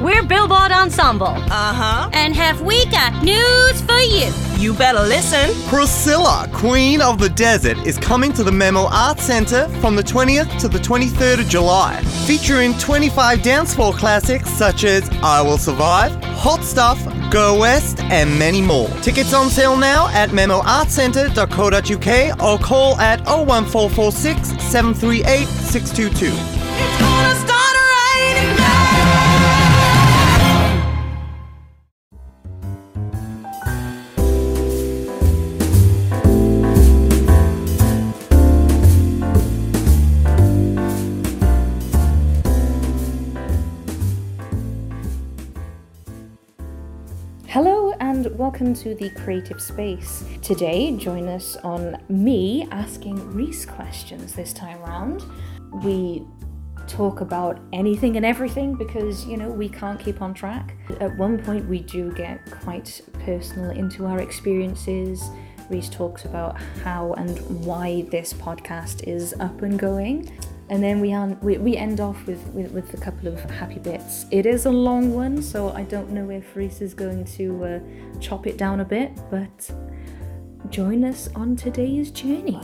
We're Billboard Ensemble. Uh huh. And have we got news for you? You better listen. Priscilla, Queen of the Desert, is coming to the Memo Arts Centre from the 20th to the 23rd of July, featuring 25 dance floor classics such as I Will Survive, Hot Stuff, Go West, and many more. Tickets on sale now at memoartcentre.co.uk or call at 01446 738 622. Welcome to the Creative Space. Today, join us on me asking Rhys questions this time round. We talk about anything and everything because, you know, we can't keep on track. At one point, we do get quite personal into our experiences. Rhys talks about how and why this podcast is up and going. And then we, un- we, we end off with, with, with a couple of happy bits. It is a long one, so I don't know if Rhys is going to uh, chop it down a bit, but join us on today's journey.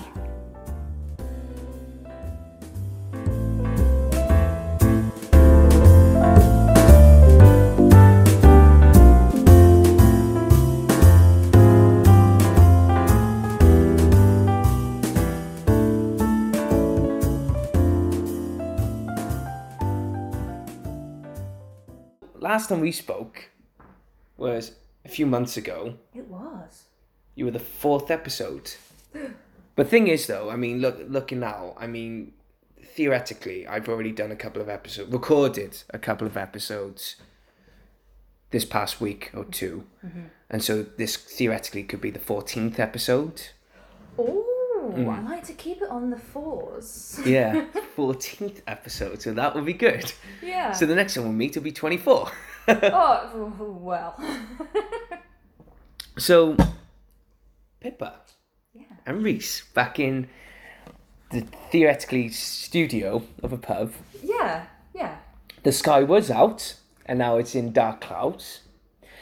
Last time we spoke was a few months ago. It was. You were the fourth episode. But thing is, though, I mean, look, looking now, I mean, theoretically, I've already done a couple of episodes, recorded a couple of episodes this past week or 2 mm-hmm. and so this theoretically could be the fourteenth episode. Oh, I like to keep it on the fours. Yeah, fourteenth episode. So that would be good. Yeah. So the next one we'll meet will be twenty-four. oh, well. So, Pippa Yeah. and Rhys back in the theoretically studio of a pub. yeah, yeah. The sky was out, and now it's in dark clouds.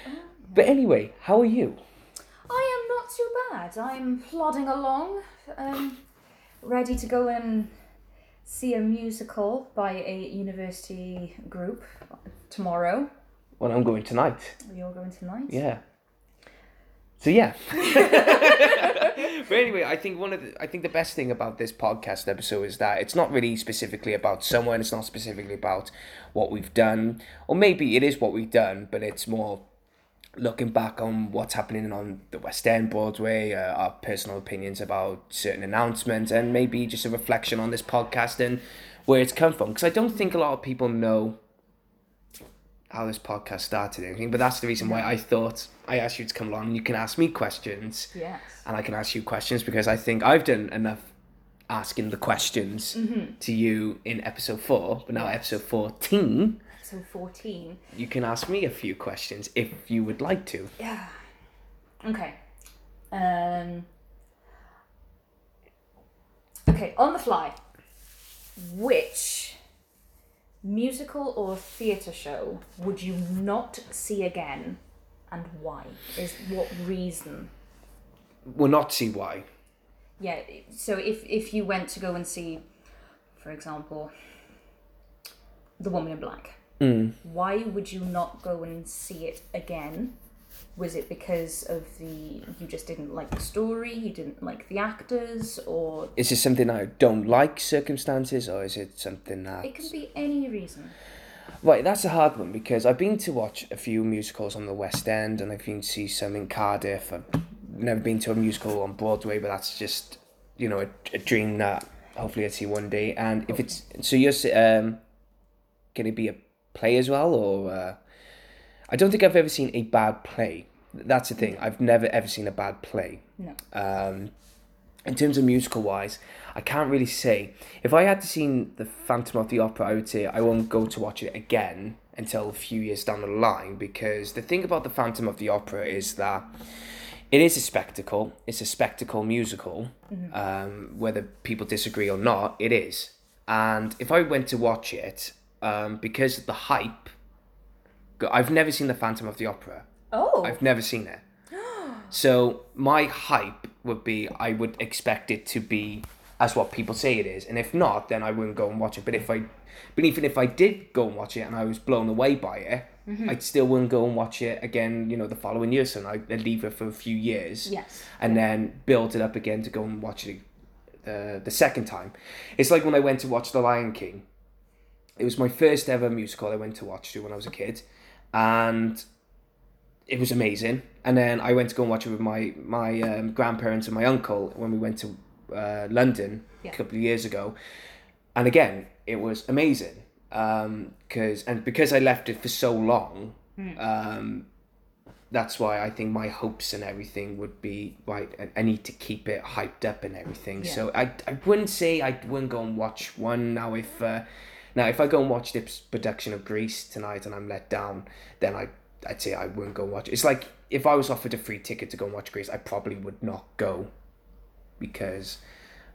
Oh, but anyway, how are you? I am not too bad. I'm plodding along, um, ready to go and see a musical by a university group tomorrow. Well, I'm going tonight. You're going tonight? Yeah. So yeah. but anyway, I think one of the I think the best thing about this podcast episode is that it's not really specifically about someone. It's not specifically about what we've done, or maybe it is what we've done, but it's more looking back on what's happening on the West End, Broadway, uh, our personal opinions about certain announcements, and maybe just a reflection on this podcast and where it's come from. Because I don't think a lot of people know how this podcast started anything, but that's the reason why I thought I asked you to come along and you can ask me questions Yes. and I can ask you questions because I think I've done enough asking the questions to you in episode four, but now episode 14, So 14. you can ask me a few questions if you would like to. Yeah. Okay. Um. Okay, on the fly. Which musical or theatre show would you not see again and why? Is what reason? Will not see why. Yeah, so if if you went to go and see, for example, The Woman in Black, why would you not go and see it again? Was it because of the you just didn't like the story, you didn't like the actors, or Is it something I don't like circumstances or is it something that. it can be any reason? Right, that's a hard one because I've been to watch a few musicals on the West End and I've been to see some in Cardiff. I've never been to a musical on Broadway, but that's just, you know, a, a dream that hopefully I'd see one day. And if it's. So you're. Um, can it be a play as well? Or. Uh, I don't think I've ever seen a bad play. That's the thing. I've never ever seen a bad play. No. Um, in terms of musical wise, I can't really say. If I had to see the Phantom of the Opera, I would say I won't go to watch it again until a few years down the line because the thing about the Phantom of the Opera is that it is a spectacle. It's a spectacle musical. Um, whether people disagree or not, it is. And if I went to watch it, um, because of the hype. I've never seen the Phantom of the Opera. Oh. I've never seen it. So my hype would be I would expect it to be as what people say it is, and if not, then I wouldn't go and watch it. But if I, but even if I did go and watch it and I was blown away by it, Mm-hmm. I still wouldn't go and watch it again. You know, the following year, so I'd leave it for a few years. Yes. And then build it up again to go and watch it the the second time. It's like when I went to watch The Lion King. It was my first ever musical I went to watch to when I was a kid, and it was amazing. And then I went to go and watch it with my my um, grandparents and my uncle when we went to uh, London Yeah. a couple of years ago, and again it was amazing. Um, cause and because I left it for so long, um, that's why I think my hopes and everything would be right. I, need to keep it hyped up and everything. So I I wouldn't say I wouldn't go and watch one now if. Uh, now, if I go and watch this production of Grease tonight and I'm let down, then I, I'd say I wouldn't go watch. It's like if I was offered a free ticket to go and watch Grease, I probably would not go because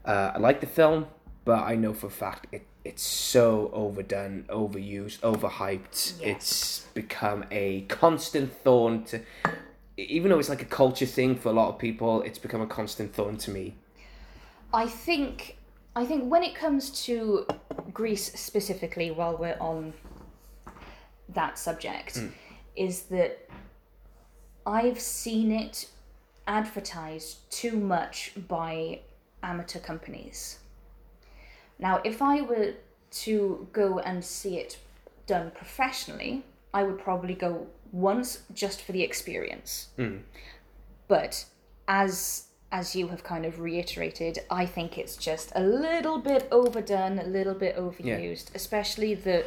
uh, I like the film, but I know for a fact it, it's so overdone, overused, overhyped. It's become a constant thorn to. Even though it's like a culture thing for a lot of people, it's become a constant thorn to me. I think I think when it comes to Grease specifically, while we're on that subject, hmm. is that I've seen it advertised too much by amateur companies. Now, if I were to go and see it done professionally, I would probably go once just for the experience. Hmm. But as as you have kind of reiterated, I think it's just a little bit overdone, a little bit overused, especially the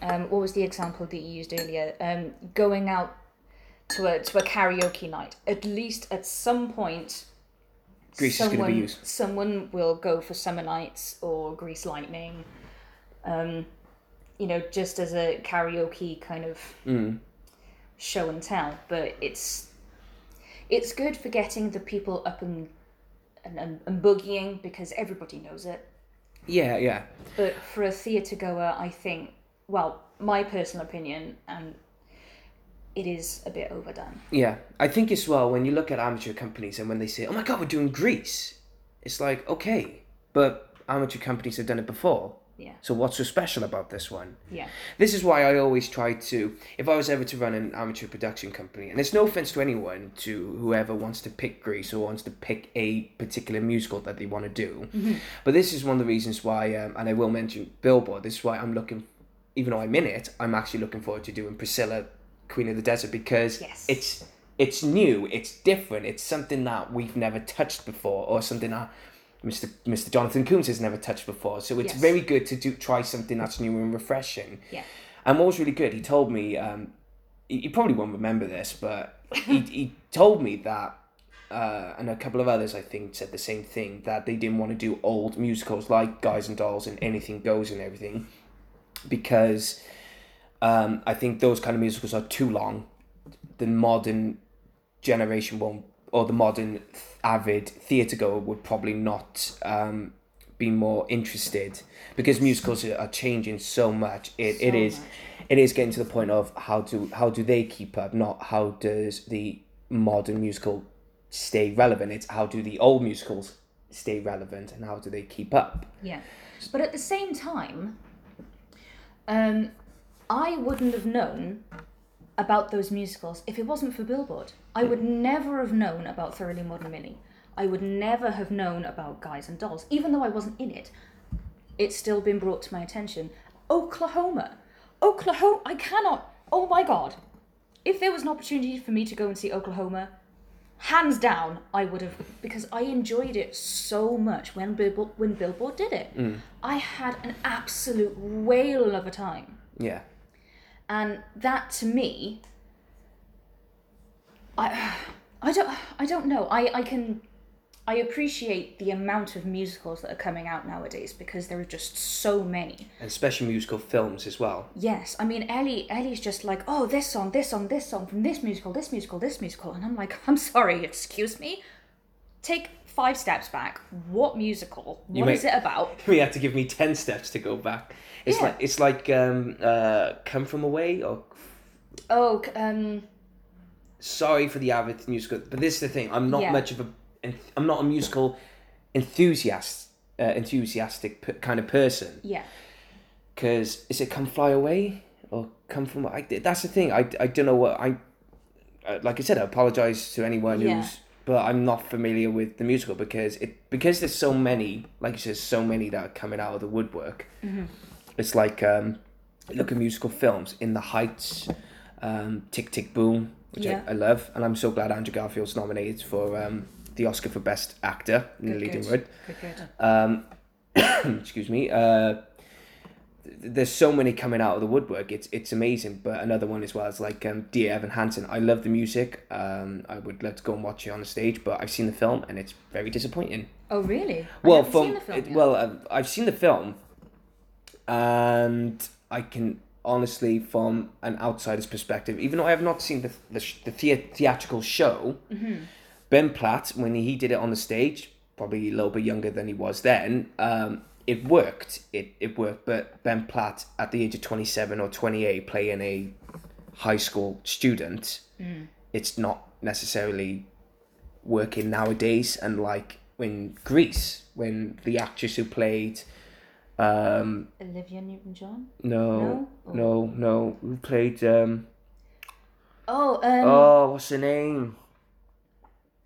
um, what was the example that you used earlier? Um, going out to a to a karaoke night. At least at some point, Grease is going to be used. someone will go for Summer Nights or Grease Lightning. Um, you know, just as a karaoke kind of Mm. show and tell. But it's it's good for getting the people up and and, and, and boogieing because everybody knows it. Yeah, yeah. But for a theatre goer, I think, well, my personal opinion, and it is a bit overdone. Yeah, I think as well when you look at amateur companies and when they say, "Oh my God, we're doing Grease," it's like okay, but amateur companies have done it before. Yeah. So what's so special about this one? Yeah. This is why I always try to, if I was ever to run an amateur production company, and it's no offense to anyone, to whoever wants to pick Grease or wants to pick a particular musical that they want to do, but this is one of the reasons why, um, and I will mention Billboard. This is why I'm looking, even though I'm in it, I'm actually looking forward to doing Priscilla, Queen of the Desert, because Yes. it's it's new, it's different, it's something that we've never touched before, or something that. Mr. Mr. Jonathan Coombs has never touched before, so it's Yes. very good to do try something that's new and refreshing. Yeah. And what was really good, he told me, um, you you probably won't remember this, but he, he told me that, uh, and a couple of others I think said the same thing, that they didn't want to do old musicals like Guys and Dolls and Anything Goes and everything, because um, I think those kind of musicals are too long. The modern generation won't, or the modern avid theatre goer would probably not um, be more interested because musicals are, changing so much. It, it So is, much. it is getting to the point of how do how do they keep up, not how does the modern musical stay relevant. It's how do the old musicals stay relevant and how do they keep up. Yeah. But at the same time, um, I wouldn't have known about those musicals if it wasn't for Billboard. I would never have known about Thoroughly Modern Millie. I would never have known about Guys and Dolls. Even though I wasn't in it, it's still been brought to my attention. Oklahoma. Oklahoma. I cannot. Oh my god. If there was an opportunity for me to go and see Oklahoma, hands down, I would have because I enjoyed it so much when Billboard when Billboard did it. Mm. I had an absolute whale of a time, Yeah. And that to me, I I don't I don't know. I I can. I appreciate the amount of musicals that are coming out nowadays because there are just so many. And special musical films as well. Yes, I mean Ellie. Ellie's just like, oh, this song, this song, this song from this musical, this musical, this musical, and I'm like, I'm sorry, excuse me. Take five steps back. What musical? What may- is it about? We had to give me ten steps to go back. It's Yeah. like it's like um, uh, come from away or Oh, um, sorry for the avid musical, but this is the thing. I'm not Yeah. much of a. I'm not a musical enthusiast, uh, enthusiastic p- kind of person. yeah. Because is it "Come Fly Away" or "Come From"? I, that's the thing. I, I don't know what I. Uh, like I said, I apologize to anyone Yeah. who's. But I'm not familiar with the musical because it because there's so many, like you said, so many that are coming out of the woodwork. Mm-hmm. It's like um, look at musical films, In the Heights, um, Tick Tick Boom, which Yeah. I, I love, and I'm so glad Andrew Garfield's nominated for um, the Oscar for Best Actor in the leading role. Good, good. Um, excuse me. Uh, there's so many coming out of the woodwork. It's it's amazing. But another one as well is like um, Dear Evan Hansen. I love the music. Um, I would love to go and watch it on the stage, but I've seen the film and it's very disappointing. Oh, really? Well, from seen the film it, well, uh, I've seen the film, and I can honestly, from an outsider's perspective, even though I have not seen the the, sh- the theatrical show, Mm-hmm. Ben Platt when he did it on the stage, probably a little bit younger than he was then. Um, it worked. It it worked. But Ben Platt, at the age of twenty seven or twenty eight, playing a high school student, Mm. it's not necessarily working nowadays. And like when Grease, when the actress who played, um, Olivia Newton-John. no, No? no, no, who played, um, Oh, um, oh, what's her name?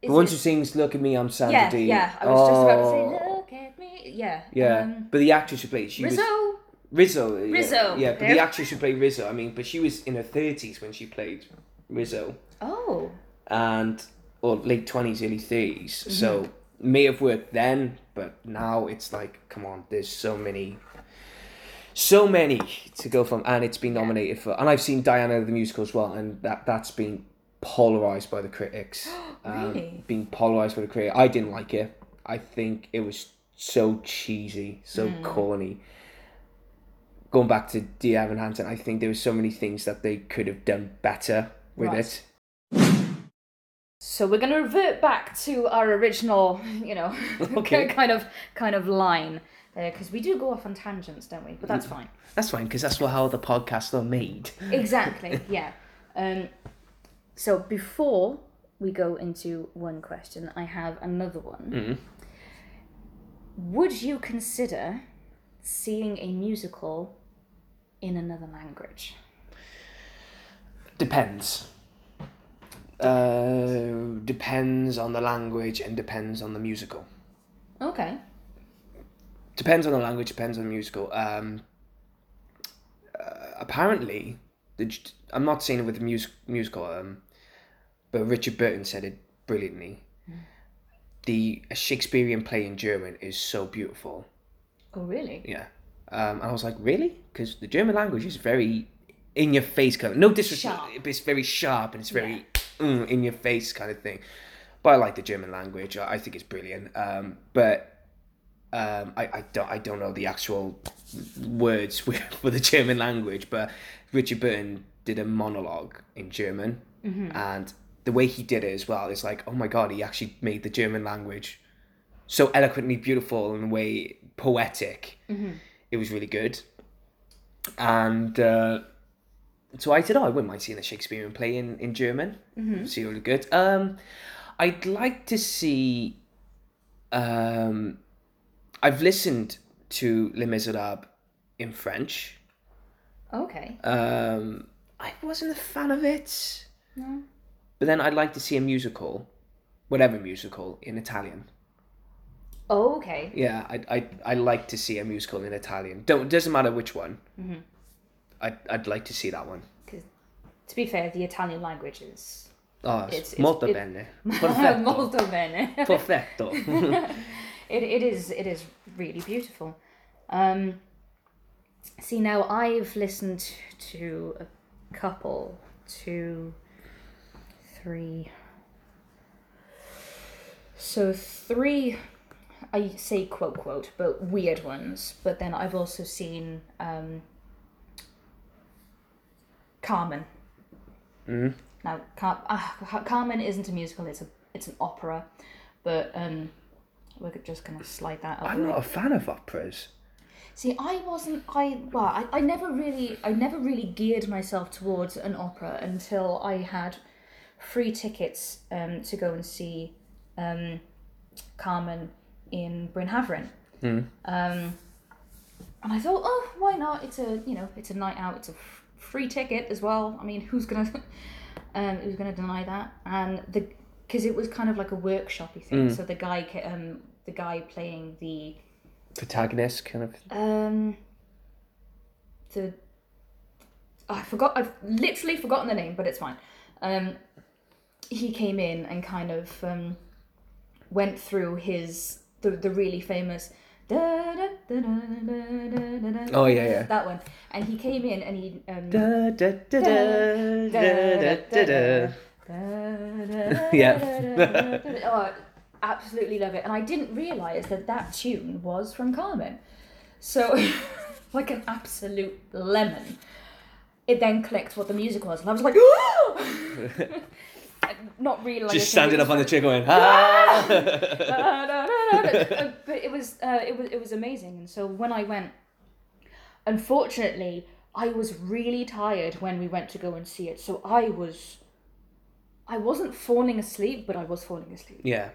The one who sings "Look at Me, I'm Sandra Yeah, yeah. I was just about to Oh, say, look at me. Yeah. Yeah, Um, but the actress who played she Rizzo. was Rizzo. yeah, Rizzo, Yeah, but there. the actress who played Rizzo, I mean, but she was in her thirties when she played Rizzo, Oh. and or late twenties, early 30s Mm-hmm. So may have worked then, but now it's like, come on, there's so many, so many to go from, and it's been nominated for. And I've seen Diana the musical as well, and that that's been polarized by the critics. Really? Um, being polarized by the critics. I didn't like it. I think it was so cheesy, so Hmm. corny. Going back to Dear Evan Hansen, I think there were so many things that they could have done better with Right. it. So we're going to revert back to our original, you know, Okay. kind of kind of line because we do go off on tangents, don't we? But that's fine. That's fine because that's what how the podcasts are made. Exactly. yeah. Um, so before we go into one question, I have another one. Mm-hmm. Would you consider seeing a musical in another language? Depends. Uh, depends on the language and depends on the musical. Okay. Depends on the language. Depends on the musical. Um, uh, apparently, the, I'm not saying it with the mus- musical, um, but Richard Burton said it brilliantly. The a Shakespearean play in German is so beautiful. Oh, really? Yeah. Um, and I was like, really? Because the German language is very in your face kind of. No disrespect, but it's very sharp and it's very mm, in your face kind of thing. But I like the German language. I I think it's brilliant. Um, but um, I, I don't I don't know the actual words for the German language. But Richard Burton did a monologue in German, and the way he did it as well is like, oh my god, he actually made the German language so eloquently beautiful and way poetic. It was really good. And uh, so I said, oh, I wouldn't mind seeing a Shakespearean play in, in German. See, really good. Um, I'd like to see. Um, I've listened to Les Miserables in French. Okay. Um, I wasn't a fan of it. No. But then I'd like to see a musical, whatever musical, in Italian. Oh, okay. Yeah, I I I like to see a musical in Italian. Don't doesn't matter which one. Mm-hmm. I'd I'd like to see that one. Because to be fair, the Italian language is Oh, It's- it's- molto it- bene. Perfetto. molto bene. Perfetto. it, it is it is really beautiful. Um, see now I've listened to a couple, two, three. So three, I say quote quote, but weird ones. But then I've also seen um, Carmen. Mm. Now, Car- uh, Carmen isn't a musical; it's a it's an opera, but um, we're just gonna slide that up. I'm not a fan of operas. See, I wasn't. I well, I, I never really, I never really geared myself towards an opera until I had free tickets um, to go and see um, Carmen in Bryn Hafren. Um, and I thought, oh, why not? It's a you know, it's a night out. It's a free ticket as well. I mean, who's gonna um, who's gonna deny that? And the because it was kind of like a workshoppy thing. So the guy, um, the guy playing the Protagonist kind of. um the I forgot I've literally forgotten the name, but it's fine. Um he came in and kind of um went through his the the really famous Oh yeah, yeah. That one. And he came in and he Yeah. Oh, absolutely love it. And I didn't realize that that tune was from Carmen. So like an absolute lemon. It then clicked what the music was and I was like not realising. Just standing up on the chair going, ah! but, but it was uh, it was it was amazing. And so when I went, unfortunately, I was really tired when we went to go and see it. So I was, I wasn't falling asleep, but I was falling asleep. Yeah.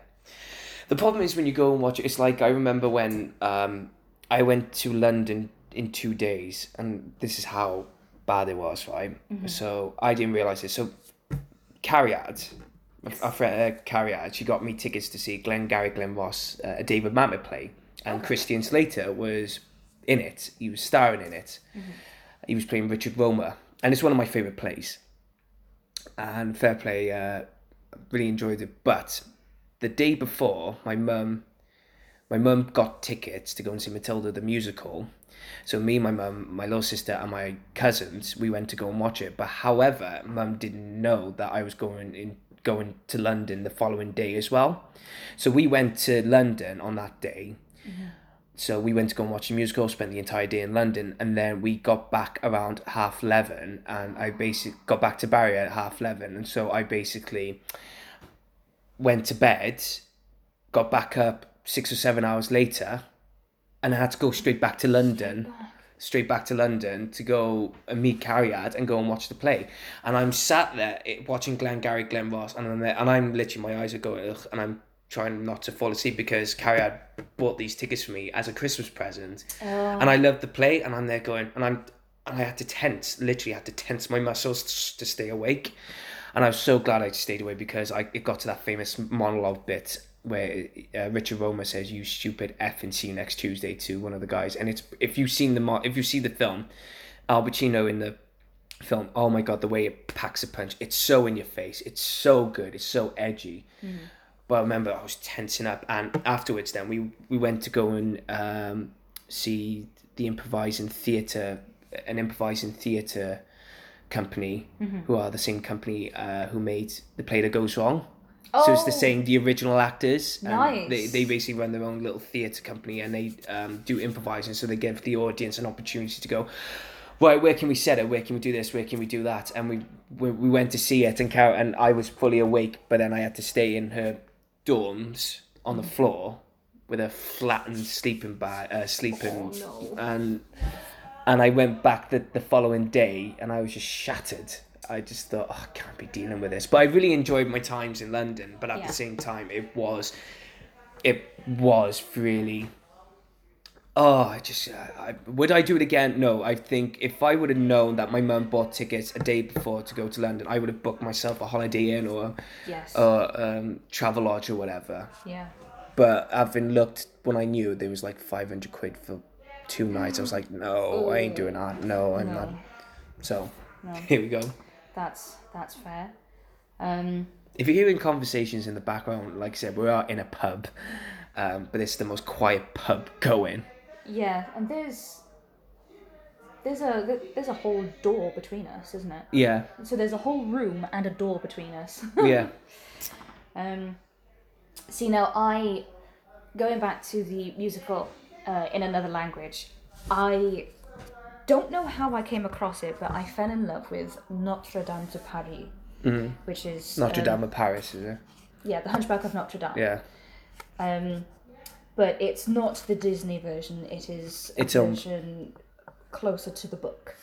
The problem is when you go and watch it, it's like I remember when um, I went to London in two days, and this is how bad it was, right? So I didn't realise it So Carriad, our friend uh, Carriad, she got me tickets to see Glengarry Glen Ross, uh, a David Mamet play, and Christian Slater was in it. He was starring in it. He was playing Richard Roma, and it's one of my favourite plays. And fair play, uh, really enjoyed it. But the day before, my mum, my mum got tickets to go and see Matilda the musical. So me, my mum, my little sister, and my cousins, we went to go and watch it. But however, mum didn't know that I was going in going to London the following day as well. So we went to London on that day. So we went to go and watch the musical, spent the entire day in London, and then we got back around half eleven, and I basically got back to Barry at half eleven, and so I basically went to bed, got back up six or seven hours later, and I had to go straight back to London, straight back to London to go and meet Carriad and go and watch the play. And I'm sat there watching Glengarry, Glen Ross, and I'm there, and I'm literally my eyes are going, Ugh, and I'm trying not to fall asleep because Carriad bought these tickets for me as a Christmas present, oh. and I loved the play, and I'm there going, and I'm. And I had to tense, literally had to tense my muscles to stay awake. And I was so glad I stayed away because I it got to that famous monologue bit where uh, Richard Roma says, "You stupid f and see you next Tuesday" to one of the guys. And it's if you've seen the mo- if you see the film, Al Pacino in the film, oh my god, the way it packs a punch, it's so in your face, it's so good, it's so edgy. But I remember I was tensing up, and afterwards, then we we went to go and um, see the improvising theatre, an improvising theatre company, who are the same company uh, who made the play that goes wrong. So it's the Oh. same, the original actors. Nice. They, they basically run their own little theatre company and they um, do improvising. So they give the audience an opportunity to go, right, where can we set it? Where can we do this? Where can we do that? And we we, we went to see it and Car- and I was fully awake, but then I had to stay in her dorms on the floor with a flattened sleeping bag, uh, sleeping, Oh, no. and and I went back the, the following day and I was just shattered. I just thought, oh, I can't be dealing with this. But I really enjoyed my times in London. But at Yeah. the same time, it was, it was really. Oh, I just I, I, would I do it again? No, I think if I would have known that my mum bought tickets a day before to go to London, I would have booked myself a holiday inn or Yes. or um, Travelodge or whatever. yeah. But having looked when I knew there was like five hundred quid for two nights, I was like, no, I ain't doing that. No, I'm not. No. So here we go. That's that's fair. Um, If you're hearing conversations in the background, like I said, we are in a pub, um, but it's the most quiet pub going. yeah, and there's there's a there's a whole door between us, isn't it? Yeah, So there's a whole room and a door between us. yeah, Um, see now, I going back to the musical uh, in another language. I don't know how I came across it, but I fell in love with Notre Dame de Paris, which is Notre um, Dame of Paris, is it? Yeah, the Hunchback of Notre Dame. Yeah, Um, but it's not the Disney version. It is a Its own- version closer to the book.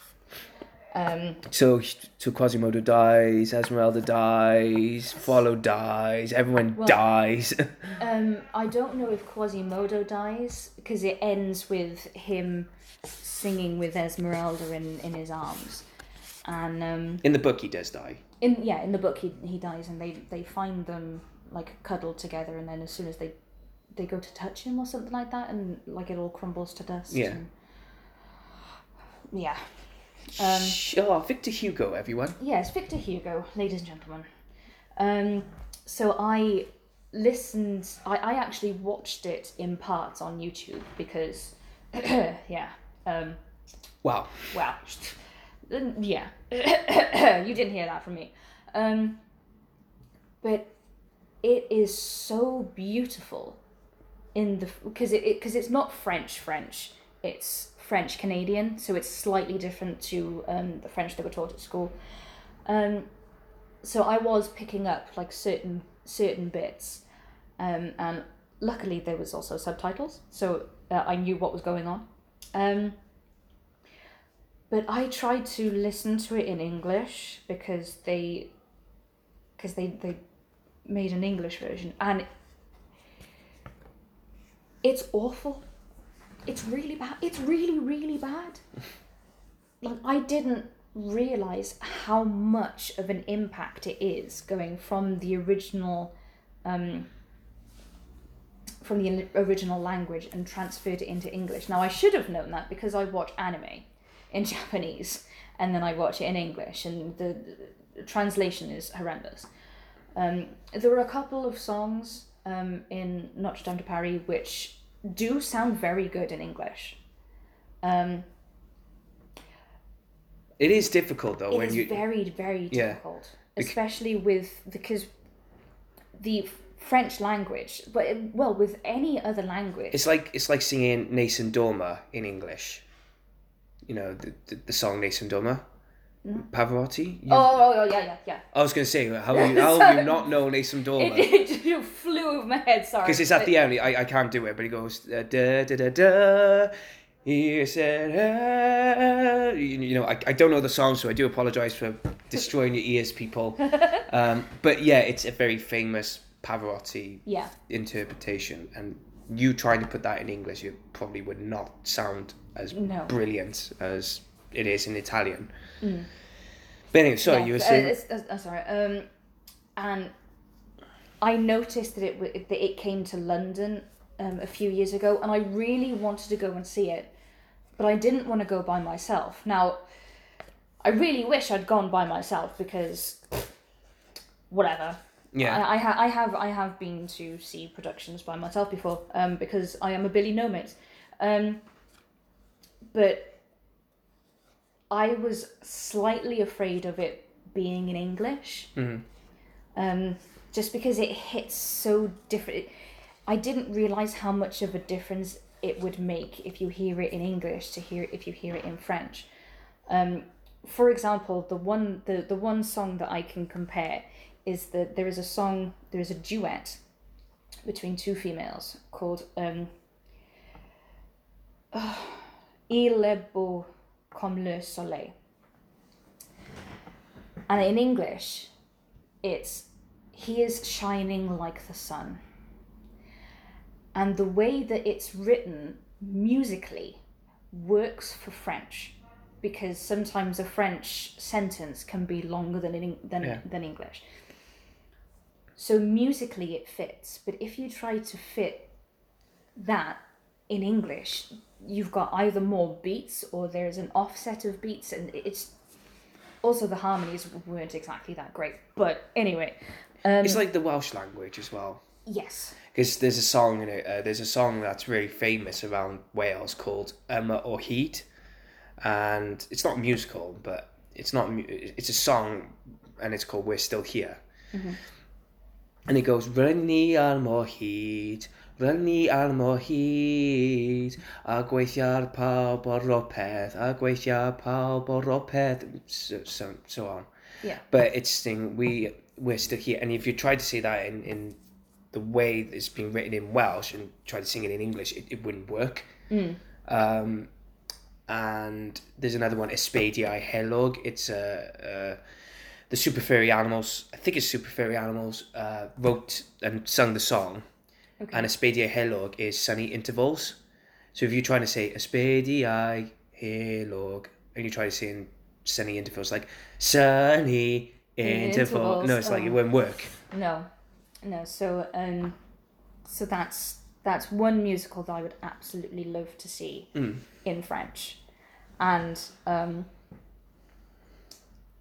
Um, So, so Quasimodo dies, Esmeralda dies, Frollo dies, everyone Well- dies. um, I don't know if Quasimodo dies because it ends with him singing with Esmeralda in, in his arms, and um, In the book, he does die. in yeah in the book he, he dies and they they find them like cuddled together and then as soon as they they go to touch him or something like that and like it all crumbles to dust Yeah. and- yeah um oh, Victor Hugo, everyone. yes victor hugo ladies and gentlemen um so i listened i i actually watched it in parts on youtube because yeah um Wow. well, yeah, you didn't hear that from me. Um, but it is so beautiful in the because it because it's not French French. It's French Canadian, so it's slightly different to um, the French that were taught at school. Um, so I was picking up like certain certain bits, um, and luckily there was also subtitles, so uh, I knew what was going on. Um, but I tried to listen to it in English because they because they they made an English version and it's awful. It's really bad. It's really really bad. like I didn't realize how much of an impact it is going from the original um from the original language and transferred it into English. Now I should have known that because I watch anime in Japanese and then I watch it in English and the, the translation is horrendous. Um, there were a couple of songs um, in Notre Dame de Paris which do sound very good in English. Um, It is difficult though it when is you. very very difficult, Yeah. difficult, especially with because the French language, but well with any other language. It's like it's like singing Nessun Dorma in English. You know the the, the song Nessun Dorma. Pavarotti. You- Mm. oh, oh, oh, yeah, yeah, yeah. I was going to say how you, how have you not know Nessun Dorma? It, it just flew over my head. Sorry. Because it's at the end. I, I can't do it, but he goes uh, da da da da. He said, ah. you, you know, I, I don't know the song, so I do apologize for destroying your ears, people. Um, but yeah, it's a very famous Pavarotti Yeah. interpretation, and you trying to put that in English, it probably would not sound as No. brilliant as it is in Italian. But anyway, sorry, Yeah, you were uh, saying. it's- uh, uh, sorry. Um, and I noticed that it that it came to London um, a few years ago, and I really wanted to go and see it, but I didn't want to go by myself. Now, I really wish I'd gone by myself because whatever. Yeah. I, I, ha- I have I have been to see productions by myself before um, because I am a Billy Nomate. Um, but I was slightly afraid of it being in English. Um, just because it hits so different. I didn't realize how much of a difference it would make if you hear it in English to hear if you hear it in French. Um, for example, the one the, the one song that I can compare is that there is a song there is a duet between two females called um, Il est beau comme le soleil. And in English, it's he is shining like the sun. And the way that it's written musically works for French because sometimes a French sentence can be longer than in, than, Yeah. than English. So musically it fits, but if you try to fit that in English, you've got either more beats or there's an offset of beats, and it's also the harmonies weren't exactly that great. But anyway, um, it's like the Welsh language as well. yes, because there's a song in it. Uh, there's a song that's very famous around Wales called Yma o Hyd, and it's not musical, but it's not. mu- It's a song, and it's called "We're Still Here," and it goes "Rynni al mohid, rynni al mohid, a gweithio ar pawb o'r ropeth, a gweithio ar pawb o'r ropeth," so, so, so on. yeah, But it's saying we we're still here, and if you try to say that in in the way that it's been written in Welsh and try to sing it in English, it, it wouldn't work. Um, and there's another one, Ysbeidiau Heulog. It's a. Uh, the Super Furry Animals, I think it's Super Furry Animals, uh, wrote and sung the song. And Ysbeidiau Heulog is sunny intervals. So if you're trying to say Ysbeidiau Heulog and you try to sing sunny intervals like sunny interval, intervals, no, it's like oh. it won't work. No, no. So um, so that's that's one musical that I would absolutely love to see in French, and um,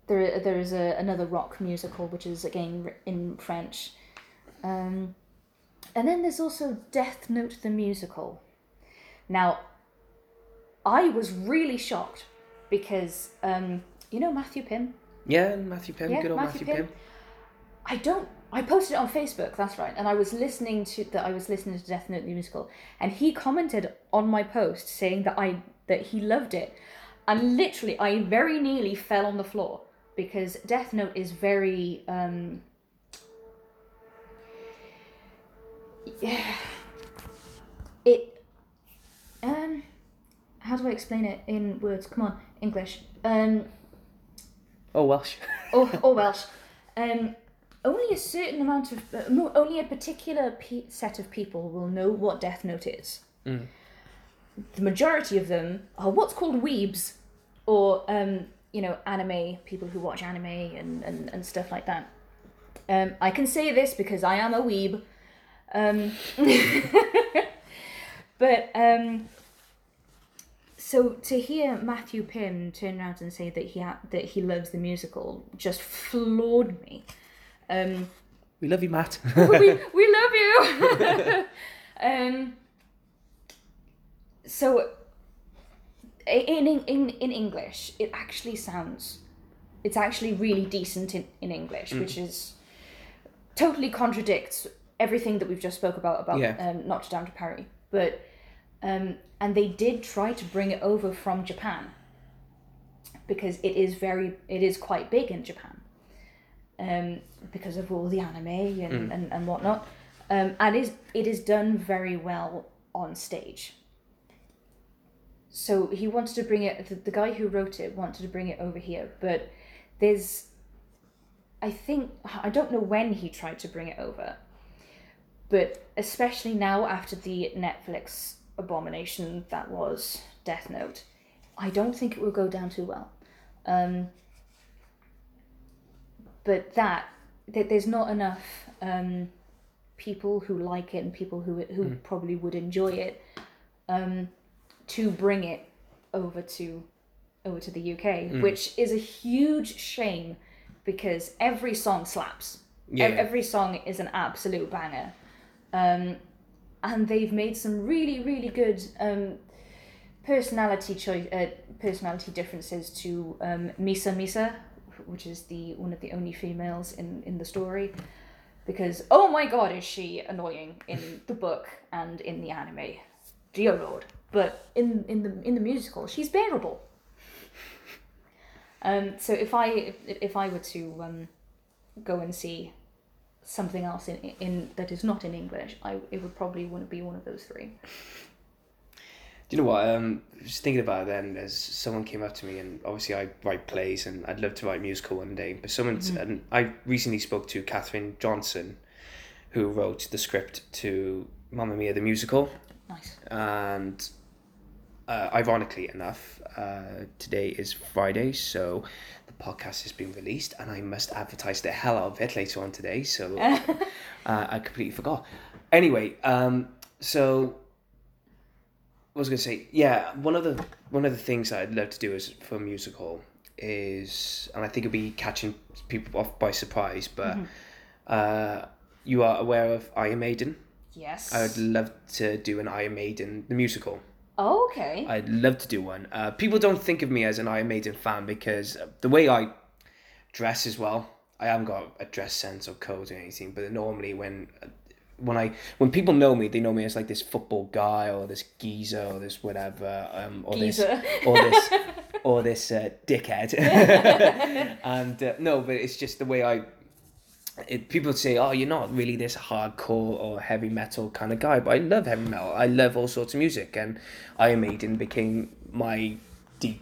there there is a, another rock musical which is again in French, um, and then there's also Death Note the musical. Now, I was really shocked because um, you know Matthew Pym. Yeah, Matthew Pym, Yeah, good old Matthew Matthew, Pym. Pym. I don't. I posted it on Facebook. That's right, and I was listening to that. I was listening to Death Note the musical, and he commented on my post saying that I that he loved it, and literally, I very nearly fell on the floor because Death Note is very. um Yeah. It. Um. How do I explain it in words? Come on, English. Um. Oh, Welsh. or, or Welsh. Um, only a certain amount of, uh, no, only a particular pe- set of people will know what Death Note is. The majority of them are what's called weebs, or um, you know, anime people who watch anime and, and, and stuff like that. Um, I can say this because I am a weeb. Um, but um, so to hear Matthew Pym turn around and say that he ha- that he loves the musical just floored me. Um, We love you, Matt. we we love you. um, so in, in in English, it actually sounds, it's actually really decent in in English, which is totally contradicts everything that we've just spoke about about Yeah. um, Notre Dame de Paris, but um, and they did try to bring it over from Japan because it is very it is quite big in Japan um, because of all the anime and, and, and whatnot. Um, and is it is done very well on stage. So he wanted to bring it. The, the guy who wrote it wanted to bring it over here, but there's, I think I don't know when he tried to bring it over, but especially now after the Netflix abomination that was Death Note, I don't think it will go down too well. Um, but that, that there's not enough um, people who like it and people who who probably would enjoy it um, to bring it over to over to the UK, which is a huge shame because every song slaps. Yeah. Every song is an absolute banger. Um, and they've made some really, really good um, personality choice, uh, personality differences to um, Misa Misa, which is the one of the only females in, in the story. Because oh my god, is she annoying in the book and in the anime, dear lord! But in in the in the musical, she's bearable. Um, so if I if, if I were to um, go and see something else in, in that is not in English, I it would probably want to be one of those three. Do you know what? Um, just thinking about it then, as someone came up to me, and obviously I write plays, and I'd love to write musical one day. But someone, and I recently spoke to Catherine Johnson, who wrote the script to Mamma Mia the musical, Nice. and uh, ironically enough, uh, today is Friday, so the podcast has been released, and I must advertise the hell out of it later on today. So uh, I completely forgot. Anyway, um, so I was gonna say, yeah, one of the one of the things I'd love to do is for a musical is, and I think it'd be catching people off by surprise, but uh, you are aware of Iron Maiden. Yes. I would love to do an Iron Maiden the musical. Oh, okay. I'd love to do one. Uh, people don't think of me as an Iron Maiden fan because the way I dress as well. I haven't got a dress sense or code or anything, but normally when when I when people know me, they know me as like this football guy or this geezer or this whatever, um, or Geezer. this or this or this uh, dickhead. and uh, no, but it's just the way I it, people say, "Oh, you're not really this hardcore or heavy metal kind of guy," but I love heavy metal. I love all sorts of music, and Iron Maiden became my deep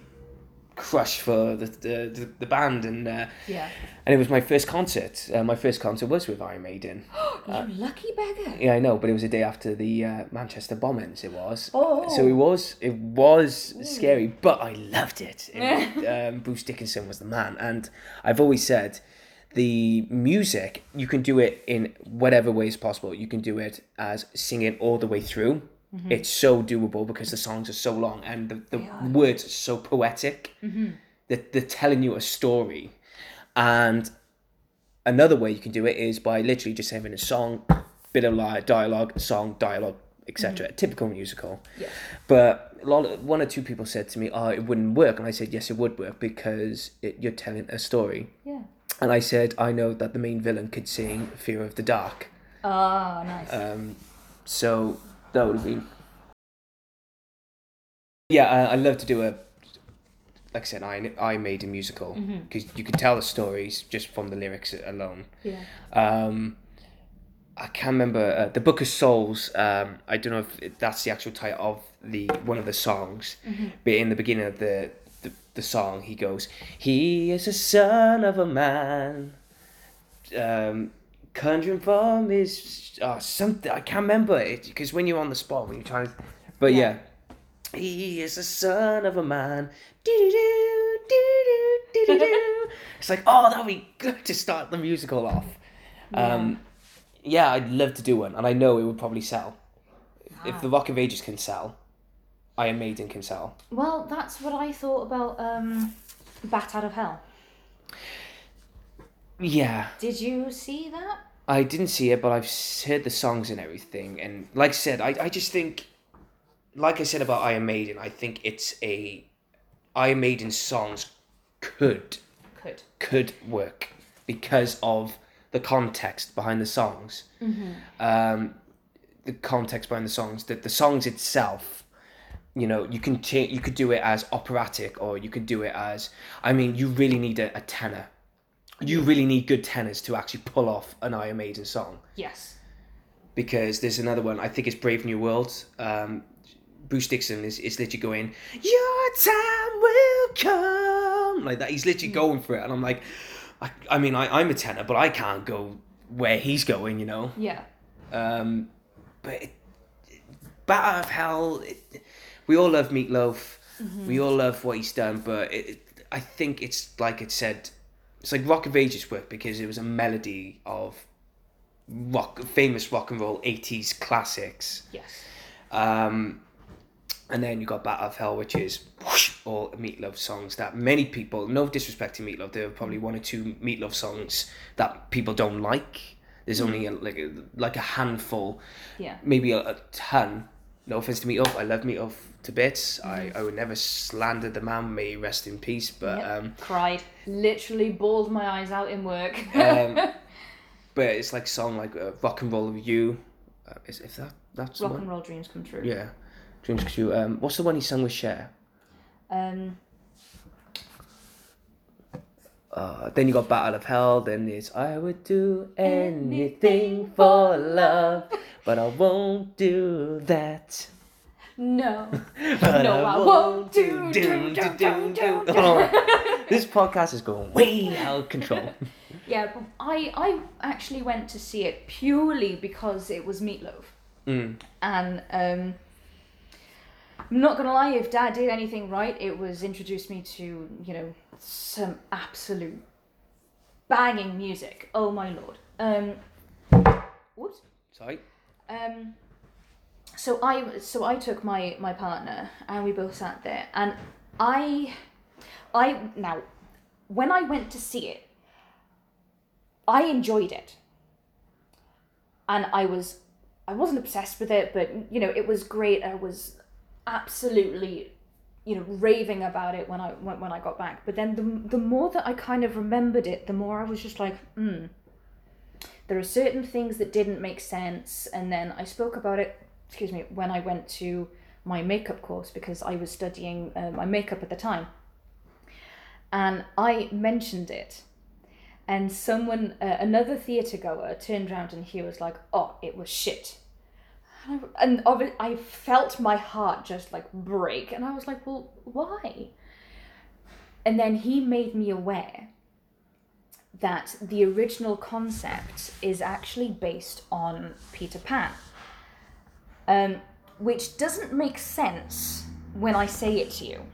crush for the the, the, band, and uh, Yeah. and it was my first concert. Uh, my first concert was with Iron Maiden. you lucky beggar. Yeah, I know, but it was a day after the uh, Manchester bombings. It was. Oh. So it was it was scary, but I loved it. It- um, Bruce Dickinson was the man, and I've always said the music you can do it in whatever ways possible. You can do it as sing it all the way through. Mm-hmm. It's so doable because the songs are so long and the, the words are so poetic. Mm-hmm. That they're telling you a story, and another way you can do it is by literally just having a song, bit of li- dialogue, song, dialogue, etc. Mm-hmm. Typical musical. Yeah. But a lot of, one or two people said to me, "Oh, it wouldn't work," and I said, "Yes, it would work because it, you're telling a story." Yeah. And I said, "I know that the main villain could sing "Fear of the Dark," Ah, nice. um, so that would have been." Yeah, I, I love to do a. Like I said, I I made a musical because you can tell the stories just from the lyrics alone. yeah. Um, I can't remember uh, the Book of Souls. Um, I don't know if that's the actual title of the one of the songs, but in the beginning of the, the the song, he goes, "He is a son of a man." Um, conjuring from his uh, something I can't remember it because when you're on the spot when you're trying to, but yeah, he is a son of a man. It's like, oh, that'd be good to start the musical off. Um, yeah, I'd love to do one, and I know it would probably sell. If the Rock of Ages can sell, Iron Maiden can sell. Well, that's what I thought about um, Bat Out of Hell. Yeah, Did you see that? I didn't see it, but I've heard the songs and everything. And like I said, I, I just think, like I said about Iron Maiden, I think it's a Iron Maiden songs could Could. could work because of the context behind the songs. Um, the context behind the songs, that the songs itself, you know, you can cha- you could do it as operatic or you could do it as. I mean, you really need a, a tenor. You really need good tenors to actually pull off an Iron Maiden song Yes. because there's another one. I think it's Brave New World. Um, Bruce Dickinson is, is literally going, Your time will come. Like that. He's literally going for it. And I'm like, I, I mean, I, I'm a tenor, but I can't go where he's going, you know? Yeah. Um, but it, Bat Out of Hell, it, we all love Meatloaf. We all love what he's done, but it, it, I think it's like it said, it's like Rock of Ages work because it was a melody of rock, famous rock and roll 80s classics. Yes. Um, and then you got Bat Out of Hell, which is whoosh, all Meatloaf songs that many people, no disrespect to Meatloaf, there are probably one or two Meatloaf songs that people don't like. There's only a, like a, like a handful, Yeah. maybe a, a ton. No offense to Meatloaf, I love Meatloaf to bits. I, I would never slander the man, may he rest in peace. But Yep. um, Cried. Literally bawled my eyes out in work. um, but it's like song like uh, Rock and Roll with You. Uh, is if that that's Rock and roll dreams come true. Yeah, Dreams Come True. Um, what's the one he sang with Cher? Um. Uh, then you got Bat Out of Hell. Then it's I would do anything for love, but I won't do that. No. But No, I won't do- do- do- do- do- do-. Oh, This podcast is going way out of control. Yeah, but I I actually went to see it purely because it was Meatloaf, Mm. and um, I'm not gonna lie. If Dad did anything right, it was introduce me to you know some absolute banging music. Oh my lord. Um. Whoops. Sorry. Um, so I so I took my my partner and we both sat there and I I now when I went to see it I enjoyed it and I was I wasn't obsessed with it but you know it was great I was absolutely you know raving about it when I when, when I got back. But then the the more that I kind of remembered it the more I was just like hmm there are certain things that didn't make sense. And then i spoke about it excuse me when i went to my makeup course because i was studying uh, my makeup at the time. And i mentioned it. And someone, uh, another theatre goer, turned around and he was like, "Oh, it was shit." And I- I felt my heart just like break, and I was like, "Well, why?" And then he made me aware that the original concept is actually based on Peter Pan, um, which doesn't make sense when I say it to you.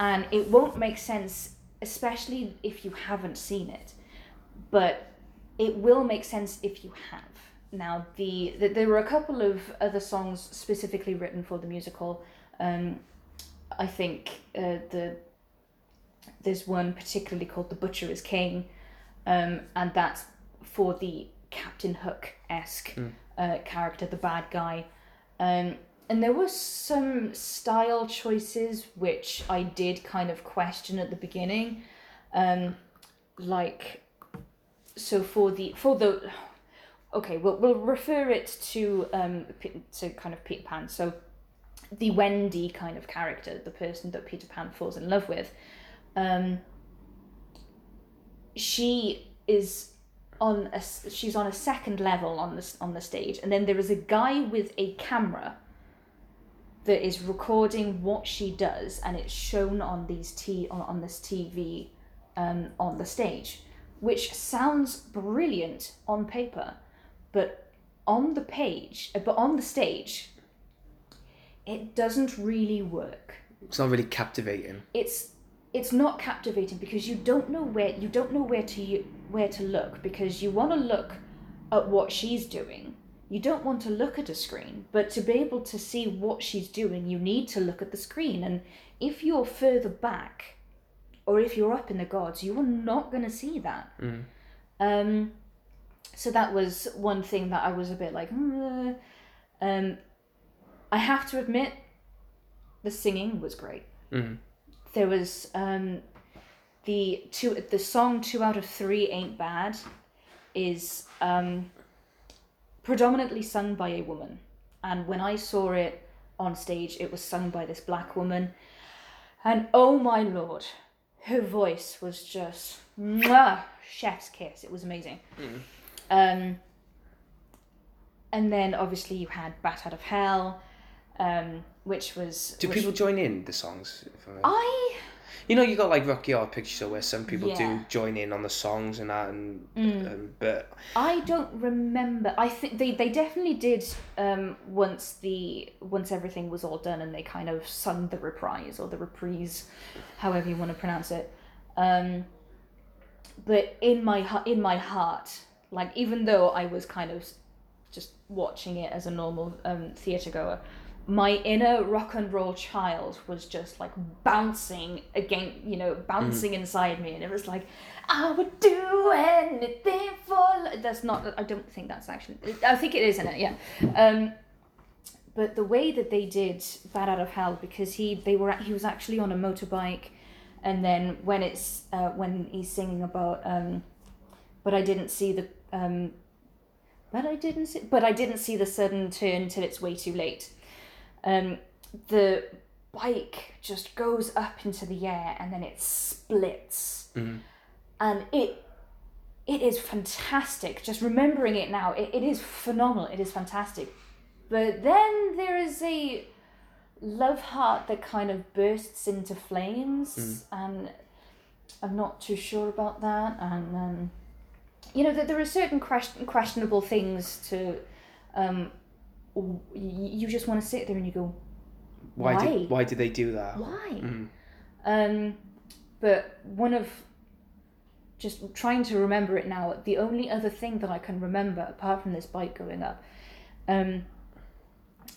And it won't make sense, especially if you haven't seen it. But it will make sense if you have. Now, the, the there were a couple of other songs specifically written for the musical. Um, I think uh, the there's one particularly called "The Butcher is King," um, and that's for the Captain Hook esque uh, character, the bad guy. Um, and there were some style choices which I did kind of question at the beginning, um, like so for the for the okay we'll, we'll refer it to um to kind of Peter Pan. So the Wendy kind of character, the person that Peter Pan falls in love with, um, she is on a she's on a second level on this on the stage, and then there is a guy with a camera that is recording what she does, and it's shown on these t on, on this TV um, on the stage, which sounds brilliant on paper, but on the page, uh, but on the stage, it doesn't really work. It's not really captivating. it's it's not captivating because you don't know where you don't know where to where to look because you want to look at what she's doing. You don't want to look at a screen but to be able to see what she's doing you need to look at the screen. And if you're further back or if you're up in the gods you are not going to see that. Um so that was one thing that i was a bit like "Hmm, uh." um i have to admit the singing was great. There was um the two the song two out of three ain't bad is um predominantly sung by a woman. And when i saw it on stage it was sung by this black woman. And oh my lord her voice was just mwah, chef's kiss. It was amazing um and then obviously you had bat out of hell um which was Do which- people join in the songs? For- i You know, you got like Rocky Horror Picture Show where some people do join in on the songs and that, and Mm. um, but I don't remember. I think they, they definitely did um, once the once everything was all done and they kind of sung the reprise or the reprise, however you want to pronounce it. Um, but in my in my heart, like even though I was kind of just watching it as a normal um, theatre goer, my inner rock and roll child was just like bouncing again, you know, bouncing inside me, and it was like, I would do anything for. lo-" That's not. I don't think that's actually. I think it is in it. Yeah. Um, but the way that they did "Bat Out of Hell" because he they were he was actually on a motorbike, and then when it's uh, when he's singing about um, but I didn't see the um, but I didn't see but I didn't see the sudden turn till it's way too late. Um, the bike just goes up into the air and then it splits, and it it is fantastic. Just remembering it now, it, it is phenomenal. It is fantastic. But then there is a love heart that kind of bursts into flames, and I'm not too sure about that. And um, you know that there are certain question, questionable things to. Um, you just want to sit there and you go, why, Why? did why did they do that? why? Um, but one of just trying to remember it now. The only other thing that I can remember, apart from this bike going up, um,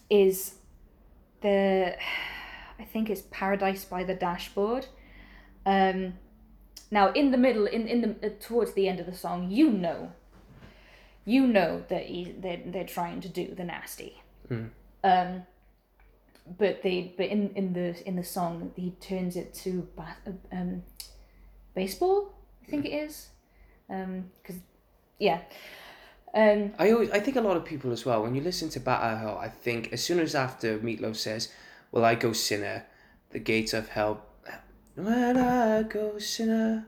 is the I think it's Paradise by the Dashboard. Um, now in the middle, in in the uh, towards the end of the song, you know, you know that he, they're they're trying to do the nasty. Um, but they but in in the in the song he turns it to ba- um baseball i think it is um because yeah um I always, I think a lot of people as well. When you listen to Bat Hell, I think as soon as after Meatloaf says, "Well, I go sinner, the gates of hell." When I go sinner,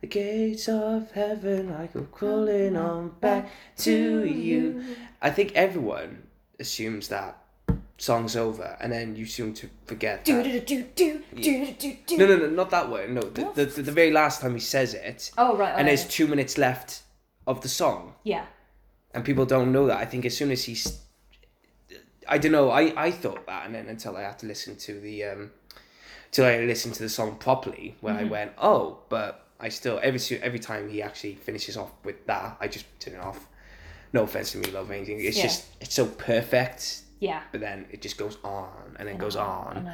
the gates of heaven, I go crawling on back to you. I think everyone assumes that song's over, and then you seem to forget. Do that. do do do do do do. No, no, no, not that way. No, the, the, the, the very last time he says it, Oh right. and okay. there's two minutes left of the song, yeah. and people don't know that. I think as soon as he's, I don't know. I, I thought that, and then until I had to listen to the, um, till I listened to the song properly, when I went, oh, but I still every every time he actually finishes off with that, I just turn it off. No offense to Meatloaf or anything. It's Yeah. just it's so perfect, Yeah. but then it just goes on and then goes on.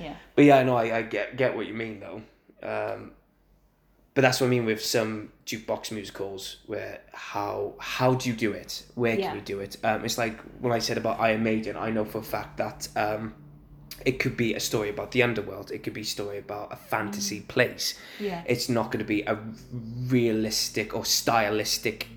Yeah. But yeah, no, I, I get get what you mean though. Um, but that's what I mean with some jukebox musicals where how how do you do it? Where Yeah. can you do it? Um, it's like when I said about Iron Maiden, I know for a fact that um, it could be a story about the underworld. It could be a story about a fantasy place. Yeah. It's not going to be a realistic or stylistic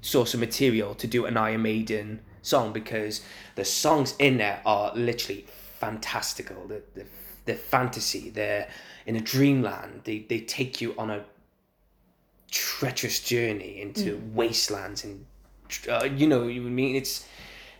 source of material to do an Iron Maiden song because the songs in there are literally fantastical. The the, the fantasy, they're in a dreamland. They they take you on a treacherous journey into Mm. wastelands and uh, you know you mean it's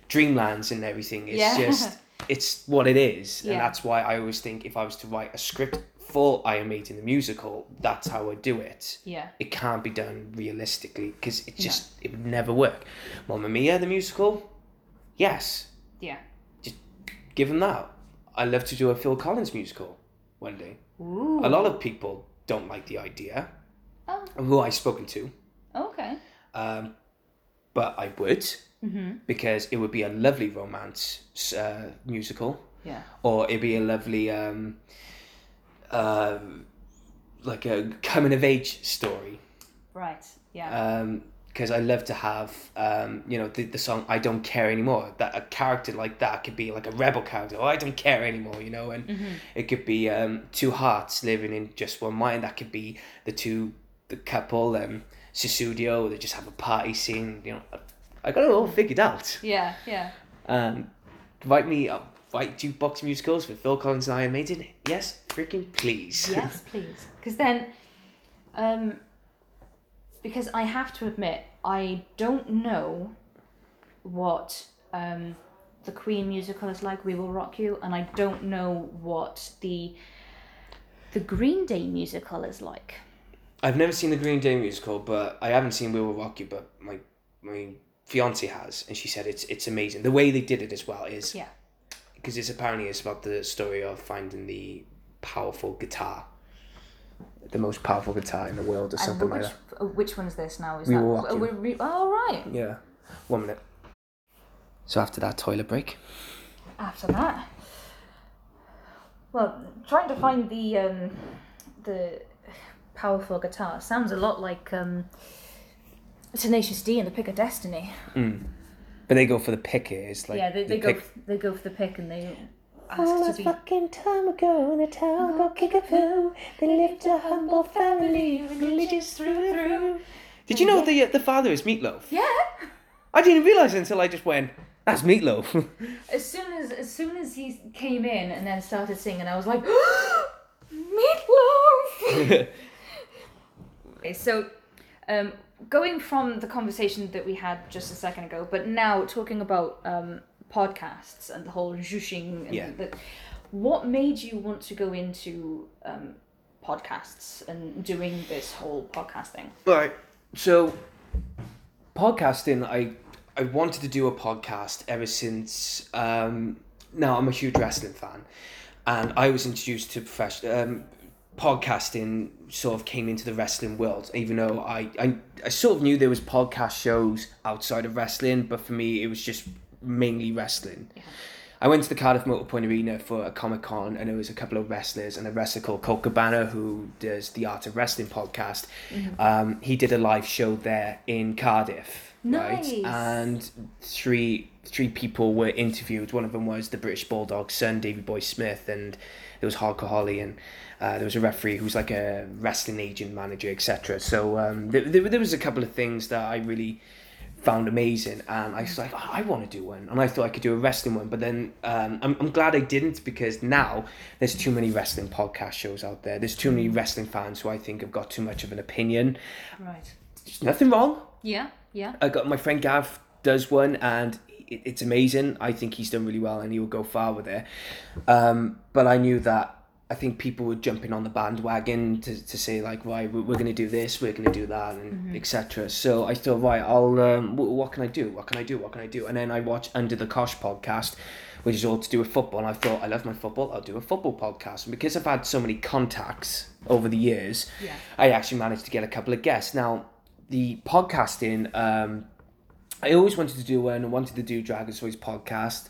dreamlands and everything. It's Yeah. just it's what it is, Yeah. and that's why I always think if I was to write a script for i Iron Maiden the musical, that's how I do it Yeah. it can't be done realistically because it just it would never work. Mamma Mia the musical, yes, Yeah. Just give them that. I love to do a Phil Collins musical one day. Ooh. A lot of people don't like the idea, Oh. who I've spoken to, Okay. um, but I would Mm-hmm. because it would be a lovely romance uh, musical, Yeah. or it'd be a lovely um, uh, like a coming of age story. Right. Yeah. because I love to have um, you know the, the song I don't care anymore that a character like that could be like a rebel character oh I don't care anymore you know and it could be um, two hearts living in just one mind that could be the two the couple um, Sussudio they just have a party scene you know I got it all figured out yeah. Yeah. um, write me up write jukebox musicals with Phil Collins and Iron Maiden yes freaking please Yes, please. Because then, um, because I have to admit, I don't know what um, the Queen musical is like. We Will Rock You, and I don't know what the the Green Day musical is like. I've never seen the Green Day musical, but I haven't seen We Will Rock You. But my my fiance has, and she said it's it's amazing. The way they did it as well is Yeah. because it's apparently it's about the story of finding the powerful guitar, the most powerful guitar in the world, or something which, like that. uh, which one is this now? Is We that? Rock uh, we- we- oh right. Yeah, one minute. So after that toilet break, after that. Well, trying to find the um, the powerful guitar sounds a lot like um, Tenacious D and the Pick of Destiny. but they go for the pick. It is like yeah, they, the they go pick- f- they go for the pick and they All ask to that be. fucking time ago in the town called Kickapoo, they lived a humble family, religious through and through. Did you know the uh, the father is Meatloaf? Yeah. I didn't realise until I just went, that's Meatloaf. As soon as as soon as he came in and then started singing, I was like, Meatloaf. Okay, so um, going from the conversation that we had just a second ago, but now talking about um, podcasts and the whole zhushing, and Yeah. the, what made you want to go into um, podcasts and doing this whole podcast thing? right. So, podcasting, I I wanted to do a podcast ever since. Um, now I'm a huge wrestling fan, and I was introduced to professional um, podcasting. Sort of came into the wrestling world, even though I, I I sort of knew there was podcast shows outside of wrestling, but for me it was just mainly wrestling. I went to the Cardiff Motor Point Arena for a Comic Con, and there was a couple of wrestlers and a wrestler called Colt Cabana who does the Art of Wrestling podcast. Um, he did a live show there in Cardiff, Nice. right? And three three people were interviewed. One of them was the British Bulldog son, Davy Boy Smith, and there was Hardcore Holly, and uh, there was a referee who's like a wrestling agent manager, etc. So um, there, there, there was a couple of things that I really found amazing, and I was like, oh, I want to do one, and I thought I could do a wrestling one, but then um, I'm, I'm glad I didn't because now there's too many wrestling podcast shows out there. There's too many wrestling fans who I think have got too much of an opinion. Right. There's nothing wrong. Yeah. Yeah. I got my friend Gav does one, and it, it's amazing. I think he's done really well, and he will go far with it. Um, but I knew that I think people were jumping on the bandwagon to, to say like, right, we're, going to do this, we're going to do that, and etc. So I thought, right, I'll um, wh- what can I do? What can I do? What can I do? And then I watched Under the Cosh podcast, which is all to do with football. And I thought, I love my football. I'll do a football podcast. And because I've had so many contacts over the years, Yeah. I actually managed to get a couple of guests. Now, the podcasting. Um, I always wanted to do one. I wanted to do Dragon's Voice podcast.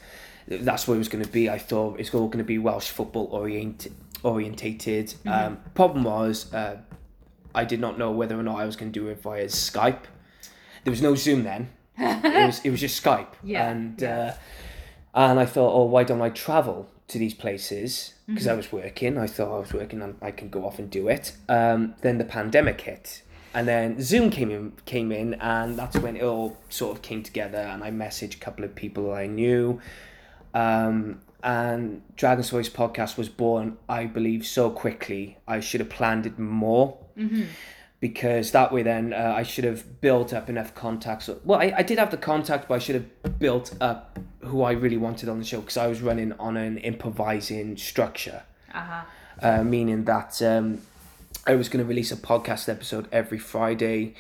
That's what it was going to be. I thought it's all going to be Welsh football oriented. Orientated. Um, problem was, uh, I did not know whether or not I was going to do it via Skype. There was no Zoom then. it was it was just Skype. Yeah, And uh, and I thought, oh, why don't I travel to these places? Because Mm-hmm. I was working. I thought I was working and I can go off and do it. Um, then the pandemic hit. And then Zoom came in, came in, and that's when it all sort of came together. And I messaged a couple of people I knew, um, and Dragon's Voice podcast was born. I believe so quickly. I should have planned it more, because that way then uh, I should have built up enough contacts. Well, I, I did have the contact, but I should have built up who I really wanted on the show because I was running on an improvising structure Uh-huh. uh, meaning that um, I was going to release a podcast episode every Friday,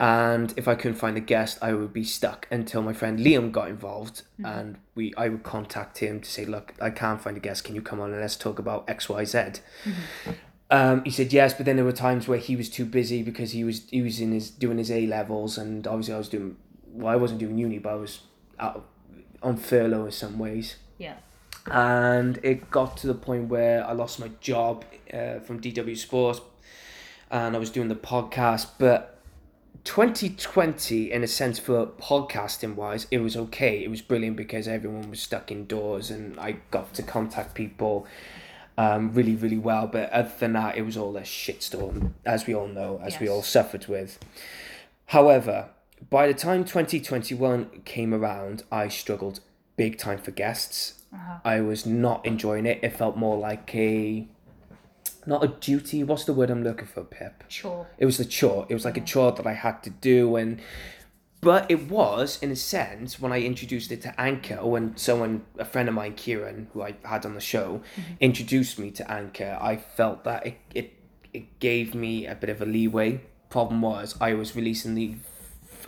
and if I couldn't find a guest, I would be stuck until my friend Liam got involved, and we I would contact him to say, look, I can't find a guest. Can you come on and let's talk about X Y Z? Um, he said yes, but then there were times where he was too busy because he was he was in his doing his A levels, and obviously I was doing well. I wasn't doing uni, but I was out on furlough in some ways Yeah. and it got to the point where I lost my job uh, from DW Sports, and I was doing the podcast. But 2020, in a sense, for podcasting wise, it was okay. It was brilliant because everyone was stuck indoors, and I got to contact people um, really, really well. But other than that, it was all a shitstorm, as we all know, as we all suffered with. However, by the time 2021 came around, I struggled big time for guests. I was not enjoying it. It felt more like a not a duty. What's the word I'm looking for, Pip? Sure. It was the chore. It was like a mm. chore that I had to do, and but it was in a sense when I introduced it to Anchor. or When someone, a friend of mine, Kieran, who I had on the show, mm-hmm. introduced me to Anchor, I felt that it it it gave me a bit of a leeway. Problem was, I was releasing the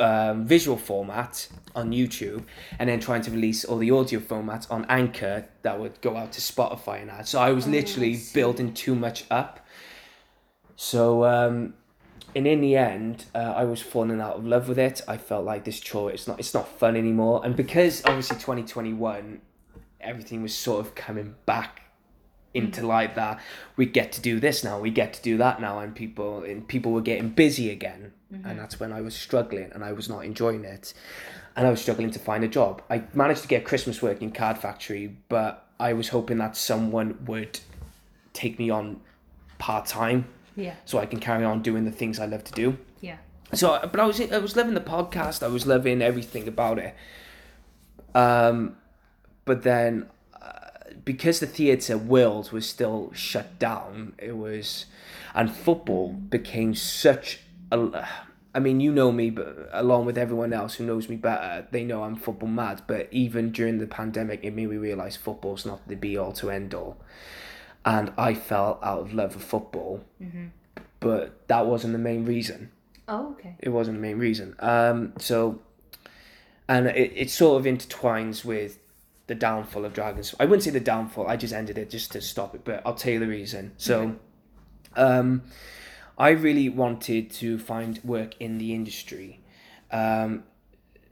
um, visual format on YouTube and then trying to release all the audio formats on Anchor that would go out to Spotify and that. So I was literally building too much up. So, um, and in the end, uh, I was falling out of love with it. I felt like this chore, it's not, it's not fun anymore. And because obviously 2021, everything was sort of coming back into like that we get to do this now, we get to do that now, and people and people were getting busy again, and that's when I was struggling and I was not enjoying it, and I was struggling to find a job. I managed to get Christmas work in Card Factory, but I was hoping that someone would take me on part time Yeah. so I can carry on doing the things I love to do. Yeah. So, but I was I was loving the podcast. I was loving everything about it. Um, but then, uh, because the theatre world was still shut down, it was, and football became such a. I mean, you know me, but along with everyone else who knows me better, they know I'm football mad. But even during the pandemic, it made me realise football's not the be all to end all. And I fell out of love with football, but that wasn't the main reason Oh, okay. it wasn't the main reason. Um, so, and it, it sort of intertwines with the downfall of Dragons. I wouldn't say the downfall. I just ended it just to stop it, but I'll tell you the reason. So, um, I really wanted to find work in the industry. Um,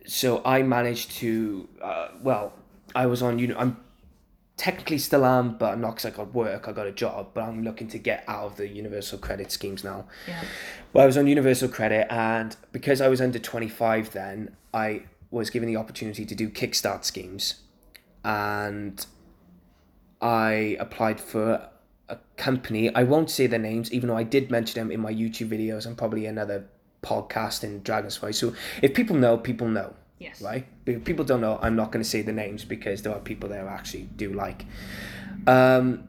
so I managed to. Uh, well, I was on. You know, I'm technically still am, but I'm not because I got work. I got a job, but I'm looking to get out of the universal credit schemes now. Yeah. Well, I was on universal credit, and because I was under 25 then, I was given the opportunity to do kickstart schemes. And I applied for a company. I won't say their names, even though I did mention them in my YouTube videos and probably another podcast in Dragon's So if people know, people know. Yes. Right? If people don't know, I'm not going to say the names because there are people there who actually do like. Um,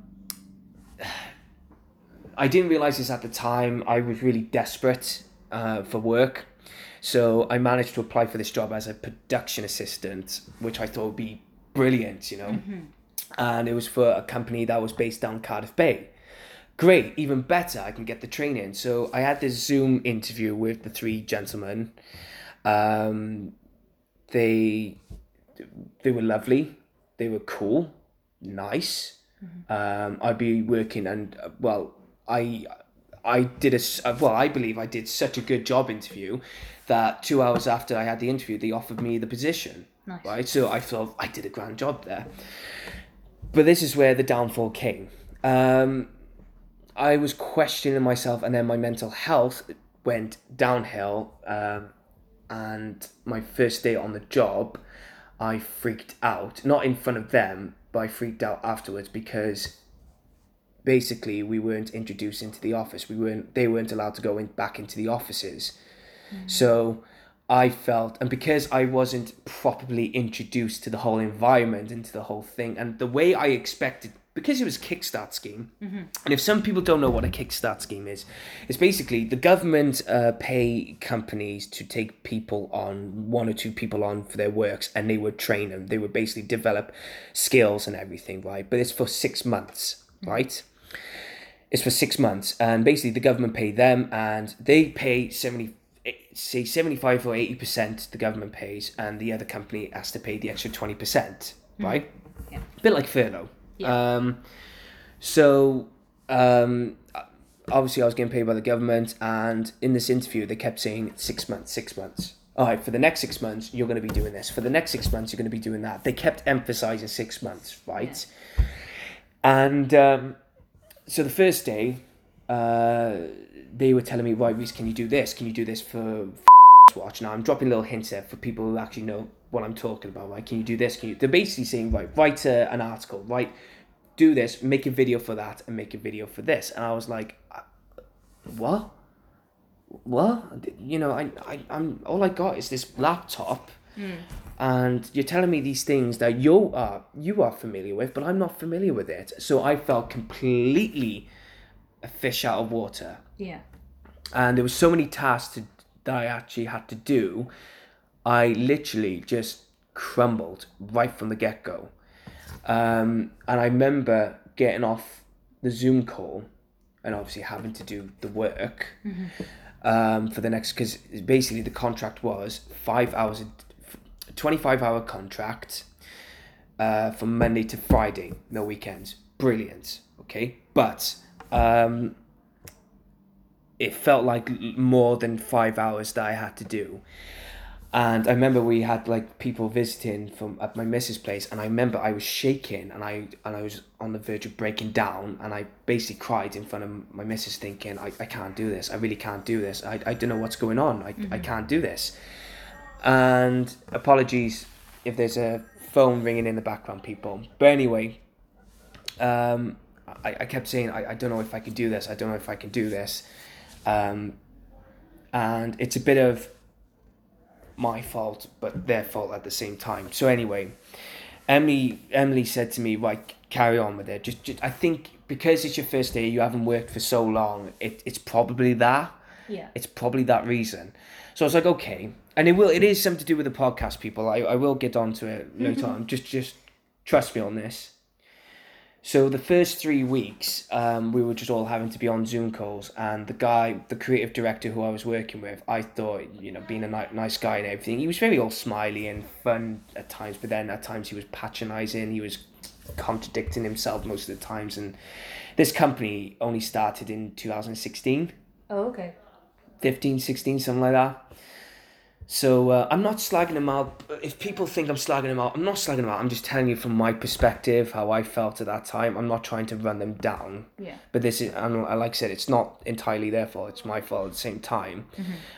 I didn't realize this at the time. I was really desperate uh, for work. So I managed to apply for this job as a production assistant, which I thought would be brilliant, you know. And it was for a company that was based down Cardiff Bay. Great, even better, I can get the training. So I had this Zoom interview with the three gentlemen. Um, they they were lovely, they were cool, nice. Um, I'd be working and uh, well, I I did a uh, well, I believe I did such a good job interview that two hours after I had the interview, they offered me the position. Nice. Right, so I thought I did a grand job there. But this is where the downfall came. Um, I was questioning myself, and then my mental health went downhill. Um, and my first day on the job, I freaked out. Not in front of them, but I freaked out afterwards because basically we weren't introduced into the office. We weren't. They weren't allowed to go in back into the offices. So I felt, and because I wasn't properly introduced to the whole environment and to the whole thing, and the way I expected, because it was a Kickstart scheme, and if some people don't know what a Kickstart scheme is, it's basically the government uh, pay companies to take people on, one or two people on for their works, and they would train them. They would basically develop skills and everything, right? But it's for six months, right? it's for six months and basically the government pay them and they pay 70 say 75 or 80 percent the government pays and the other company has to pay the extra 20 percent right? Yeah. a bit like furlough. Yeah. um so um obviously i was getting paid by the government and in this interview they kept saying six months six months. All right for the next six months you're going to be doing this. For the next six months you're going to be doing that. They kept emphasizing six months right? And um so the first day, uh, they were telling me, right, Rhys, can you do this? Can you do this for watch? Now I'm dropping little hints there for people who actually know what I'm talking about. Right? Can you do this? Can you? They're basically saying, right, write a, an article, right, do this, make a video for that, and make a video for this. And I was like, what? What? You know, I, I, I'm all I got is this laptop hmm. and you're telling me these things that you are you are familiar with, but I'm not familiar with it. So I felt completely a fish out of water, Yeah. and there were so many tasks to, that I actually had to do. I literally just crumbled right from the get go, um, and I remember getting off the Zoom call, and obviously having to do the work um, for the next because basically the contract was five hours, a, 25 hour contract uh, from Monday to Friday, no weekends. Brilliant. Okay, but um, it felt like more than five hours that I had to do. And I remember we had like people visiting from at my missus' place, and I remember I was shaking and I and I was on the verge of breaking down, and I basically cried in front of my missus, thinking, I, I can't do this. I really can't do this. I, I don't know what's going on. I, I can't do this. And apologies if there's a phone ringing in the background, people. But anyway, um, I, I kept saying, I, I don't know if I can do this. I don't know if I can do this. Um, and it's a bit of my fault, but their fault at the same time. So anyway, Emily Emily said to me, "Right, carry on with it. Just, just I think because it's your first day, you haven't worked for so long. It, it's probably that. Yeah. It's probably that reason." So I was like, "Okay," and it will. It is something to do with the podcast, people. I, I will get onto it later on. Just just trust me on this. So the first three weeks, um, we were just all having to be on Zoom calls, and the guy, the creative director who I was working with, I thought, you know, being a ni- nice guy and everything, he was very all smiley and fun at times, but then at times he was patronising, he was contradicting himself most of the times, and this company only started in 2016. Oh, okay. 15, 16, something like that. So uh, I'm not slagging him out. If people think I'm slagging him out, I'm not slagging him out. I'm just telling you from my perspective how I felt at that time. I'm not trying to run them down. Yeah. But this is, and like I said, it's not entirely their fault. It's my fault at the same time.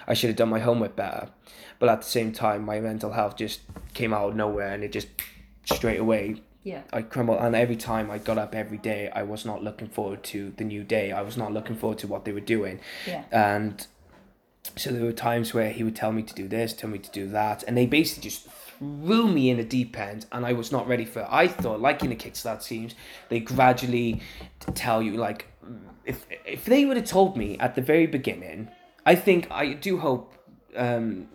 I should have done my homework better. But at the same time, my mental health just came out of nowhere and it just straight away Yeah. I crumbled, and every time I got up every day, I was not looking forward to the new day. I was not looking forward to what they were doing, Yeah. and so there were times where he would tell me to do this, tell me to do that, and they basically just threw me in the deep end, and I was not ready for it. I thought, like in the Kickstart teams, they gradually tell you like, if if they would have told me at the very beginning, I think I do hope um,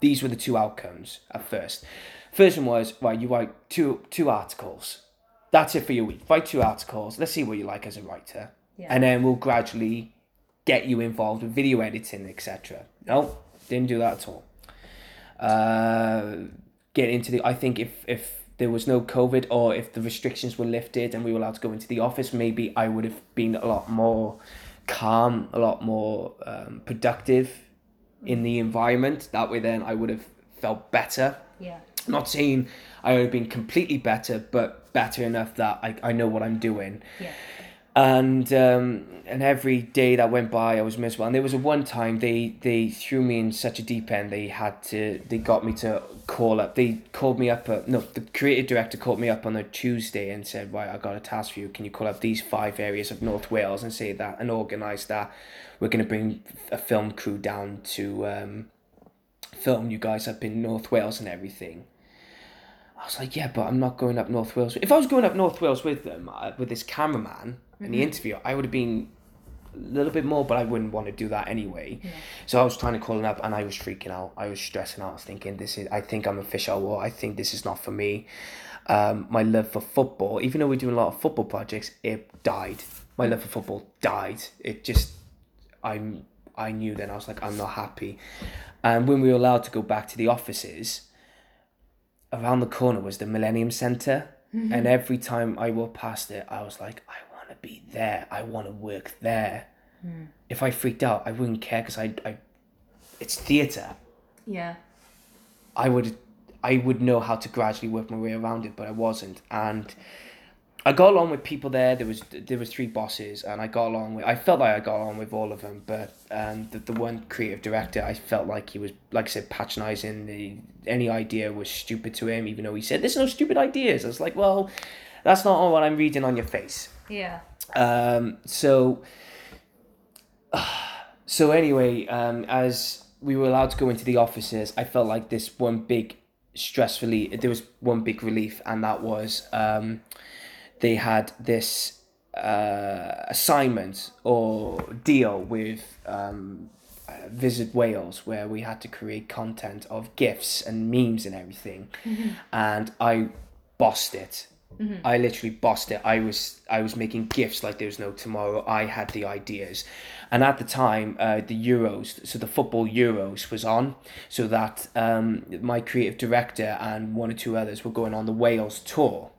these were the two outcomes at first. First one was right, you write two two articles. That's it for your week. Write two articles. Let's see what you like as a writer, and then we'll gradually get you involved with video editing, etc. No, didn't do that at all. Uh, get into the. I think if if there was no COVID or if the restrictions were lifted and we were allowed to go into the office, maybe I would have been a lot more calm, a lot more um, productive in the environment. That way, then I would have felt better. Yeah. Not saying I would have been completely better, but better enough that I, I know what I'm doing Yeah. And um, and every day that went by, I was miserable. And there was a one time they they threw me in such a deep end. They had to they got me to call up. They called me up. Uh, no, the creative director called me up on a Tuesday and said, "Right, I got a task for you. Can you call up these five areas of North Wales and say that and organise that? We're gonna bring a film crew down to um, film you guys up in North Wales and everything." I was like, yeah, but I'm not going up North Wales. If I was going up North Wales with them, uh, with this cameraman in the interview, I would have been a little bit more, but I wouldn't want to do that anyway. So I was trying to call him up, and I was freaking out. I was stressing out. I was thinking, this is. I think I'm a fish out of water. I think this is not for me. Um, my love for football, even though we're doing a lot of football projects, it died. My love for football died. It just, I'm. I knew then. I was like, I'm not happy. And when we were allowed to go back to the offices, around the corner was the Millennium Center. And every time I walked past it, I was like, I be there. I want to work there. If I freaked out, I wouldn't care because I, I, it's theater. Yeah. I would, I would know how to gradually work my way around it, but I wasn't. And I got along with people there. There was there was three bosses, and I got along with. I felt like I got along with all of them, but um, the the one creative director, I felt like he was, like I said, patronising. The any idea was stupid to him, even though he said there's no stupid ideas. I was like, well, that's not what I'm reading on your face. Yeah. Um, so, so anyway, um, as we were allowed to go into the offices, I felt like this one big stress relief. There was one big relief, and that was um, they had this uh, assignment or deal with um, Visit Wales, where we had to create content of gifs and memes and everything, and I bossed it. I literally bossed it. I was I was making gifts like there was no tomorrow. I had the ideas, and at the time, uh, the Euros, so the football Euros was on, so that um, my creative director and one or two others were going on the Wales tour,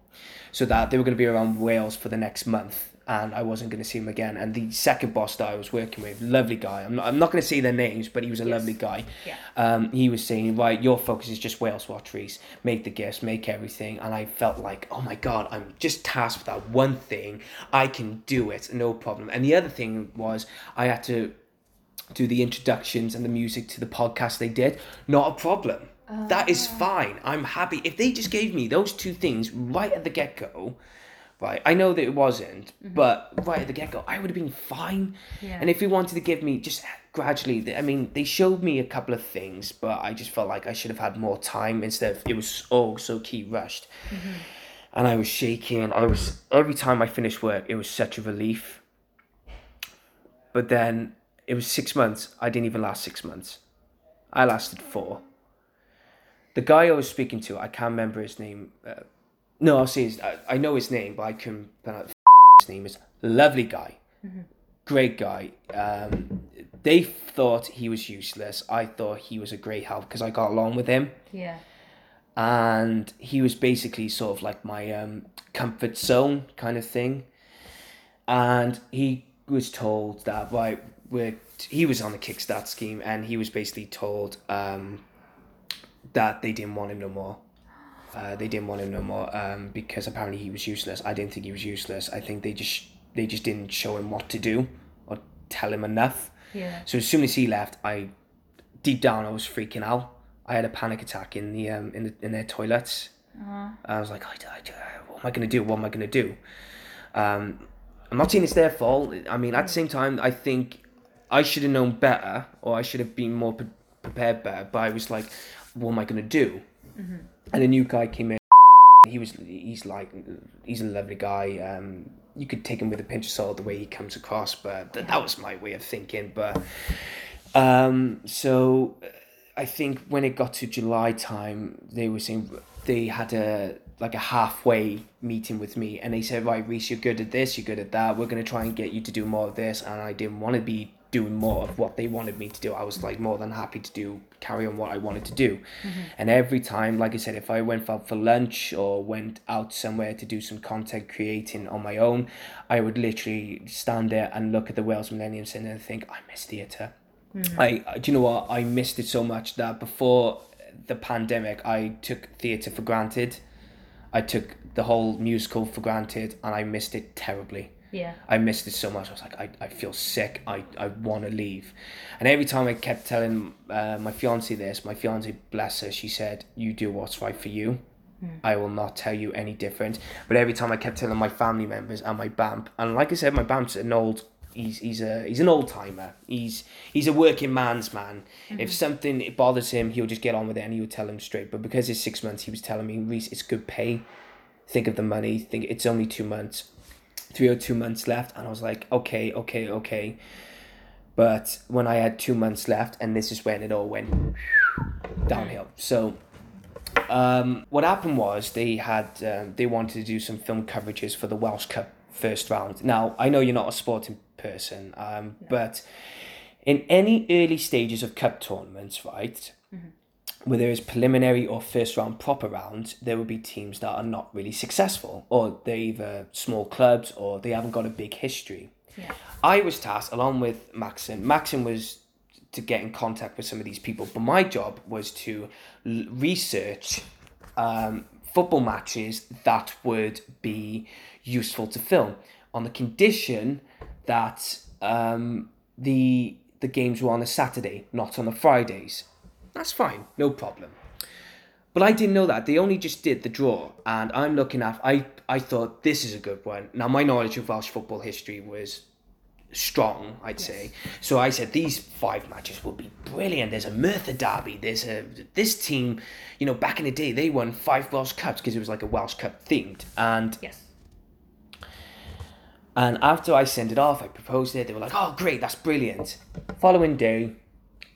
so that they were going to be around Wales for the next month. And I wasn't going to see him again. And the second boss that I was working with, lovely guy. I'm not, I'm not going to say their names, but he was a lovely guy. Yeah. Um, he was saying, right, your focus is just Wales Watch Rhys. Make the gifts, make everything. And I felt like, oh my God, I'm just tasked with that one thing. I can do it, no problem. And the other thing was, I had to do the introductions and the music to the podcast they did. Not a problem. That is fine. I'm happy. If they just gave me those two things right at the get go, right? I know that it wasn't, but right at the get go, I would have been fine. Yeah. And if he wanted to give me just gradually, I mean, they showed me a couple of things, but I just felt like I should have had more time instead of it was all so key rushed. And I was shaking. I was every time I finished work, it was such a relief. But then it was six months. I didn't even last six months. I lasted four. The guy I was speaking to, I can't remember his name. Uh, no, I'll say his, I, I know his name, but I can pronounce his name. Is lovely guy, great guy. Um, they thought he was useless. I thought he was a great help because I got along with him Yeah. and he was basically sort of like my um, comfort zone kind of thing. And he was told that right, we're he was on the Kickstart scheme, and he was basically told um, that they didn't want him no more. Uh, they didn't want him no more um, because apparently he was useless. I didn't think he was useless. I think they just they just didn't show him what to do or tell him enough. Yeah. So as soon as he left, I deep down I was freaking out. I had a panic attack in the um in the in their toilets. I was like, I, I, what am I gonna do? What am I gonna do? Um, I'm not saying it's their fault. I mean, at the same time, I think I should have known better, or I should have been more pre- prepared better. But I was like, what am I gonna do? And a new guy came in. He was he's like he's a lovely guy. Um, you could take him with a pinch of salt the way he comes across, but th- that was my way of thinking. But um, so uh, I think when it got to July time, they were saying they had a like a halfway meeting with me, and they said, "Right, Rhys, you're good at this, you're good at that. We're gonna try and get you to do more of this." And I didn't want to be doing more of what they wanted me to do. I was like more than happy to do carry on what I wanted to do. Mm-hmm. And every time, like I said, if I went out for lunch or went out somewhere to do some content creating on my own, I would literally stand there and look at the Wales Millennium Centre and think, I miss theatre. Mm-hmm. I, I- do you know what? I missed it so much that before the pandemic, I took theatre for granted. I took the whole musical for granted and I missed it terribly. Yeah. I missed it so much. I was like, I, I feel sick. I, I want to leave. And every time I kept telling uh, my fiance this, my fiance, bless her, she said, You do what's right for you. I will not tell you any different. But every time I kept telling my family members and my BAMP, and like I said, my BAMP's an old. He's, he's a he's an old timer. He's he's a working man's man. If something it bothers him, he'll just get on with it and he'll tell him straight. But because it's six months, he was telling me, Rhys, it's good pay. Think of the money. Think it's only two months three or two months left and I was like, okay, okay, okay. But when I had two months left, and this is when it all went downhill. So um, what happened was they had um, they wanted to do some film coverages for the Welsh Cup first round. Now I know you're not a sporting person, um, but in any early stages of cup tournaments, right? Whether it's preliminary or first round proper rounds, there will be teams that are not really successful, or they're either small clubs or they haven't got a big history. Yeah. I was tasked along with Maxim. Maxim was to get in contact with some of these people, but my job was to l- research um, football matches that would be useful to film on the condition that um, the the games were on a Saturday, not on the Fridays. That's fine, no problem. But I didn't know that. They only just did the draw, and I'm looking at. I I thought this is a good one. Now my knowledge of Welsh football history was strong, I'd say. So I said these five matches will be brilliant. There's a Merthyr derby. There's a this team. You know, back in the day, they won five Welsh Cups because it was like a Welsh Cup themed. And Yes. and after I sent it off, I proposed it. They were like, "Oh, great, that's brilliant." Following day,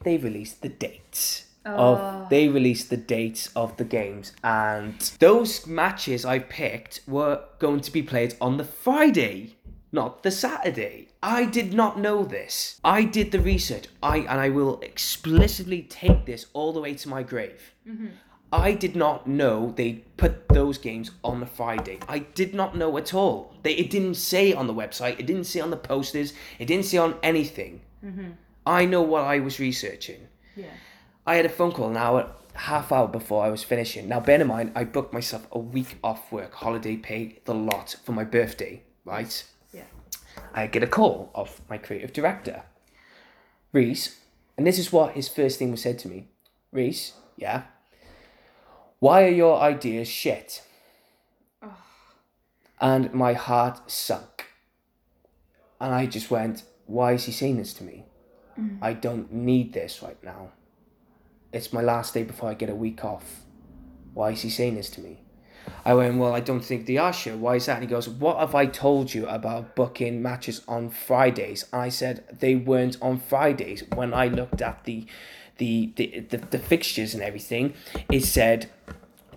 they released the dates of oh. they released the dates of the games, and those matches I picked were going to be played on the Friday, not the Saturday. I did not know this. I did the research. I and I will explicitly take this all the way to my grave. Mm-hmm. I did not know they put those games on the Friday. I did not know at all. They it didn't say on the website. It didn't say on the posters. It didn't say on anything. Mm-hmm. I know what I was researching. Yeah. I had a phone call an hour, half hour before I was finishing. Now, bear in mind, I booked myself a week off work, holiday pay, the lot for my birthday. Right. Yeah. I get a call of my creative director, Rhys, and this is what his first thing was said to me. Rhys, yeah. Why are your ideas shit? Oh. And my heart sunk. And I just went, why is he saying this to me? Mm. I don't need this right now. It's my last day before I get a week off. Why is he saying this to me? I went, well, I don't think they are sure. Why is that? And he goes, what have I told you about booking matches on Fridays? I said, they weren't on Fridays. When I looked at the, the, the, the, the fixtures and everything, it said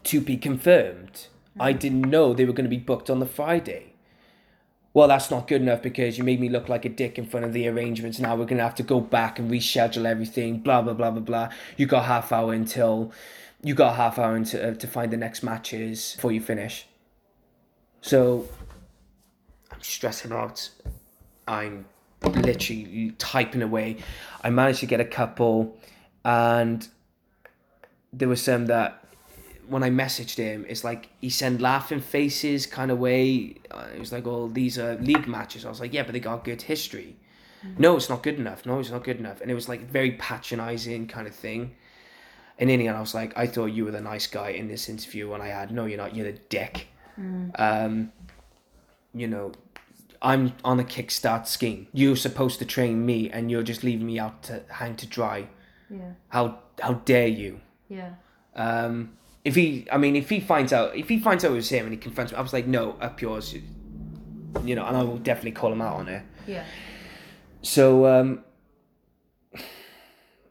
to be confirmed. I hmm. didn't know they were going to be booked on the Friday. Well, that's not good enough because you made me look like a dick in front of the arrangements. Now we're going to have to go back and reschedule everything, blah, blah, blah, blah, blah. You got half hour until you got half hour into, uh, to find the next matches before you finish. So I'm stressing out. I'm literally typing away. I managed to get a couple, and there were some that when I messaged him, it's like he sent laughing faces kind of way. Uh, it was like, "Oh, these are league matches." I was like, "Yeah, but they got good history." No, it's not good enough. No, it's not good enough. And it was like very patronizing kind of thing. And in the end, I was like, I thought you were the nice guy in this interview, and I had no, you're not. You're the dick. Um, you know, I'm on a kickstart scheme. You're supposed to train me, and you're just leaving me out to hang to dry. Yeah. How how dare you? Yeah. Um, if he, I mean, if he finds out, if he finds out it was him and he confronts me, I was like, no, up yours. You know, and I will definitely call him out on it. Yeah. So um,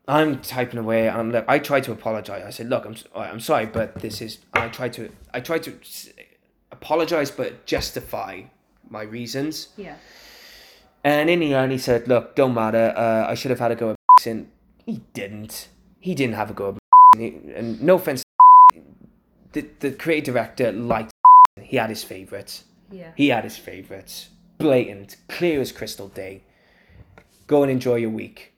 I'm typing away. I'm look. I tried to apologize. I said, "Look, I'm s- all right, I'm sorry, but this is." I tried to. I tried to apologize, but justify my reasons. Yeah. And in the end, he said, "Look, don't matter. Uh, I should have had a go at and he didn't. He didn't have a go at He- and no offense, the the creative director liked. He had his favorites. Yeah. He had his favourites. Blatant, clear as crystal day. Go and enjoy your week.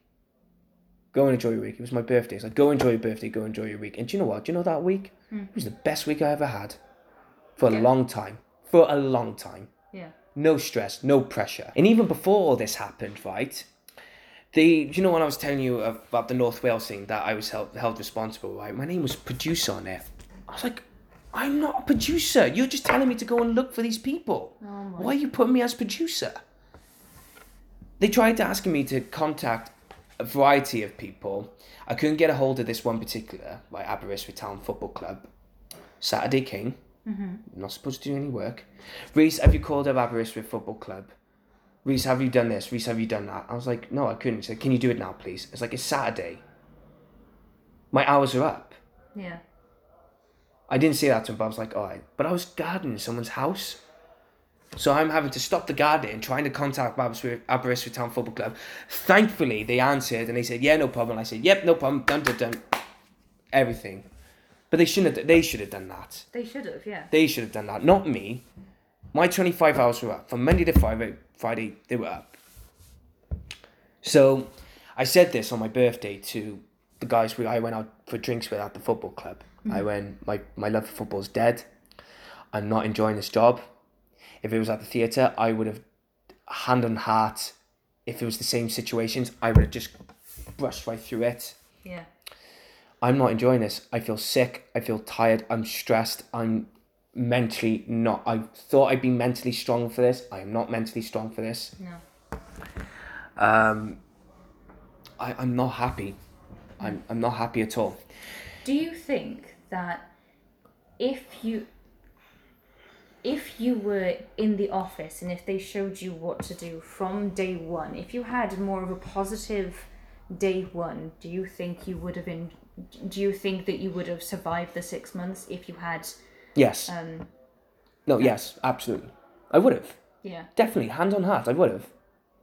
Go and enjoy your week. It was my birthday. It's like, go enjoy your birthday, go enjoy your week. And do you know what? Do you know that week? Hmm. It was the best week I ever had. For a Yeah. long time. For a long time. Yeah. No stress, no pressure. And even before all this happened, right? The, do you know when I was telling you about the North Wales thing that I was held, held responsible, right? My name was producer on it. I was like, I'm not a producer. You're just telling me to go and look for these people. Oh Why are you putting me as producer? They tried to ask me to contact a variety of people. I couldn't get a hold of this one particular, like Aberystwyth Town Football Club. Saturday King. Mm-hmm. Not supposed to do any work. Reese, have you called up Aberystwyth Football Club? Reese, have you done this? Reese, have you done that? I was like, no, I couldn't. He said, can you do it now, please? It's like, it's Saturday. My hours are up. Yeah. I didn't say that to him, but I was like, all right. But I was gardening someone's house. So I'm having to stop the gardening, trying to contact Aberystwyth, Aberystwyth Town Football Club. Thankfully, they answered and they said, yeah, no problem. I said, yep, no problem. Done, done, done. Everything. But they shouldn't have, they should have done that. They should have. Yeah. They should have done that, not me. My 25 hours were up. From Monday to Friday, Friday they were up. So I said this on my birthday to the guys I went out for drinks with at the football club. I went, my, my love for football's dead. I'm not enjoying this job. If it was at the theatre, I would have, hand on heart, if it was the same situations, I would have just brushed right through it. Yeah. I'm not enjoying this. I feel sick. I feel tired. I'm stressed. I'm mentally not. I thought I'd be mentally strong for this. I am not mentally strong for this. No. Um, I, I'm not happy. I'm, I'm not happy at all. Do you think that if you if you were in the office and if they showed you what to do from day one, if you had more of a positive day one, do you think you would have been do you think that you would have survived the six months if you had Yes. um no, yes, absolutely. I would have. yeah. Definitely, hand on heart, I would have.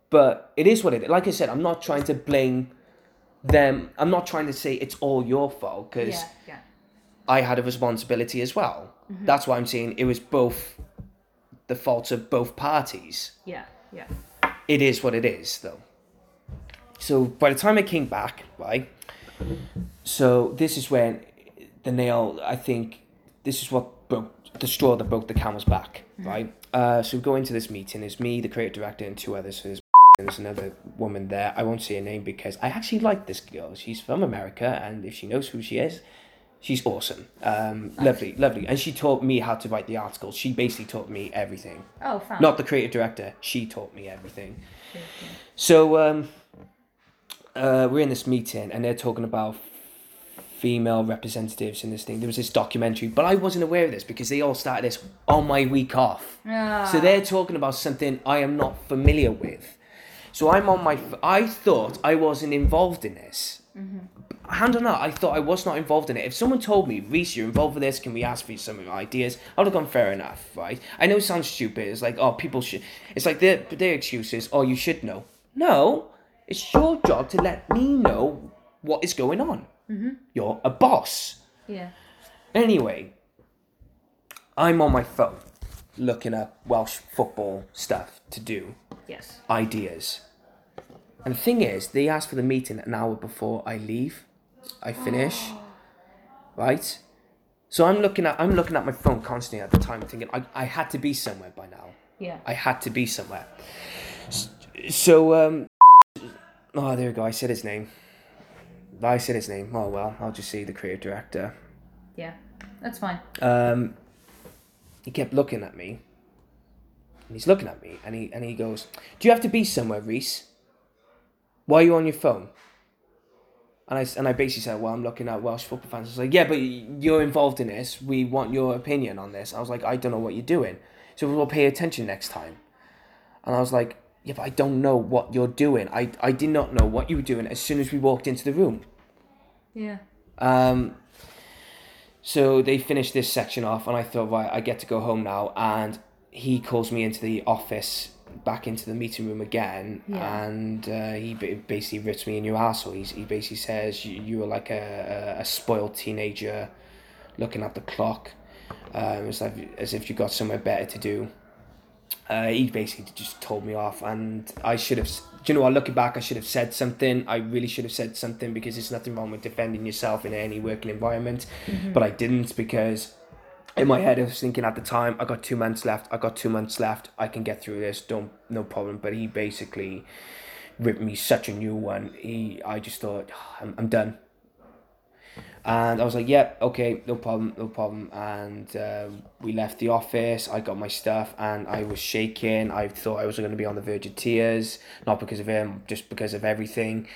But it is what it is. Like I said, I'm not trying to blame them. I'm not trying to say it's all your fault because Yeah, yeah. I had a responsibility as well. That's why I'm saying it was both the fault of both parties. Yeah, yeah. It is what it is, though. So by the time I came back, right? So this is when the nail. I think this is what broke the straw that broke the camel's back, right? Uh, so we go into this meeting. It's me, the creative director, and two others. So there's and there's another woman there. I won't say her name because I actually like this girl. She's from America, and if she knows who she is, she's awesome. Um, lovely, lovely. And she taught me how to write the articles. She basically taught me everything. Oh, fun. Not the creative director. She taught me everything. So um, uh, we're in this meeting, and they're talking about female representatives in this thing. There was this documentary, but I wasn't aware of this because they all started this on my week off. Ah, So they're talking about something I am not familiar with. So I'm on my. I thought I wasn't involved in this. Mm-hmm. Hand on heart, I thought I was not involved in it. If someone told me, Rhys, you're involved with this, can we ask for some ideas? I would have gone fair enough, right? I know it sounds stupid. It's like, oh, people should. It's like their their excuse is, oh, you should know. No, it's your job to let me know what is going on. Mm-hmm. You're a boss. yeah. Anyway, I'm on my phone looking up Welsh football stuff to do, Yes. ideas. And the thing is, they asked for the meeting an hour before I leave. I finish. Right? So I'm looking at I'm looking at my phone constantly at the time thinking I, I had to be somewhere by now. Yeah. I had to be somewhere. So um Oh there we go, I said his name. I said his name. Oh well, I'll just see the creative director. Yeah. That's fine. Um, he kept looking at me, And he's looking at me and he and he goes, Do you have to be somewhere, Rhys? Why are you on your phone? And I, and I basically said, Well, I'm looking at Welsh football fans. I was like, Yeah, but you're involved in this. We want your opinion on this. I was like, I don't know what you're doing. So we'll pay attention next time. And I was like, Yeah, but I don't know what you're doing. I, I did not know what you were doing as soon as we walked into the room. Yeah. Um, so they finished this section off, and I thought, right, I get to go home now. And he calls me into the office, back into the meeting room again, Yeah. and uh, he basically rips me in your asshole. He's, he basically says you, you were like a, a, a spoiled teenager, looking at the clock, um, it's like as if you got somewhere better to do. Uh, he basically just told me off, and I should have. Do you know what? Looking back, I should have said something. I really should have said something because there's nothing wrong with defending yourself in any working environment, but I didn't because in my head I was thinking at the time I got two months left. I got two months left. I can get through this. Don't no problem. But he basically ripped me such a new one. He I just thought ah, I'm, I'm done. And I was like, yep, okay, no problem, no problem. And uh, we left the office. I got my stuff and I was shaking. I thought I was going to be on the verge of tears, not because of him, just because of everything.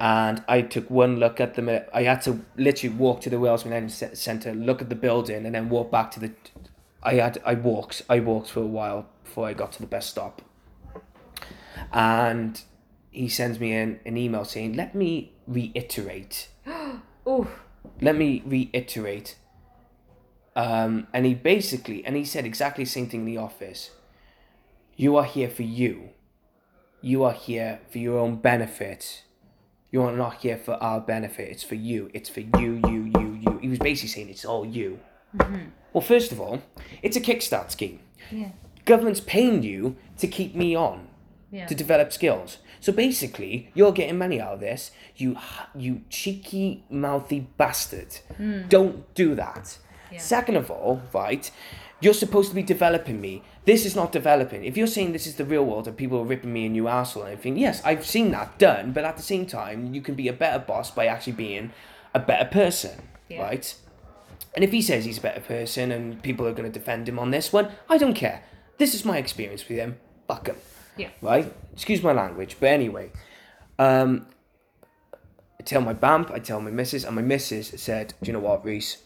And I took one look at the. I had to literally walk to the Millennium Centre, look at the building, and then walk back to the. I had I walked I walked for a while before I got to the bus stop. And he sends me an, an email saying, "Let me reiterate." Oh, let me reiterate. Um, and he basically, and he said exactly the same thing in the office. You are here for you. You are here for your own benefit. You are not here for our benefit. It's for you. It's for you, you, you, you. He was basically saying it's all you. Well, first of all, it's a kickstart scheme. yeah. Government's paying you to keep me on Yeah. to develop skills. So basically, you're getting money out of this. You you cheeky mouthy bastard. Hmm. Don't do that. Second of all, right, you're supposed to be developing me. This is not developing. If you're saying this is the real world and people are ripping me a new asshole and everything, yes, I've seen that done, but at the same time, you can be a better boss by actually being a better person, Yeah. right? And if he says he's a better person and people are going to defend him on this one, I don't care. This is my experience with him. Fuck him Yeah. right? Excuse my language, but anyway, um, I tell my bamp, I tell my missus, and my missus said, "Do you know what, Rhys?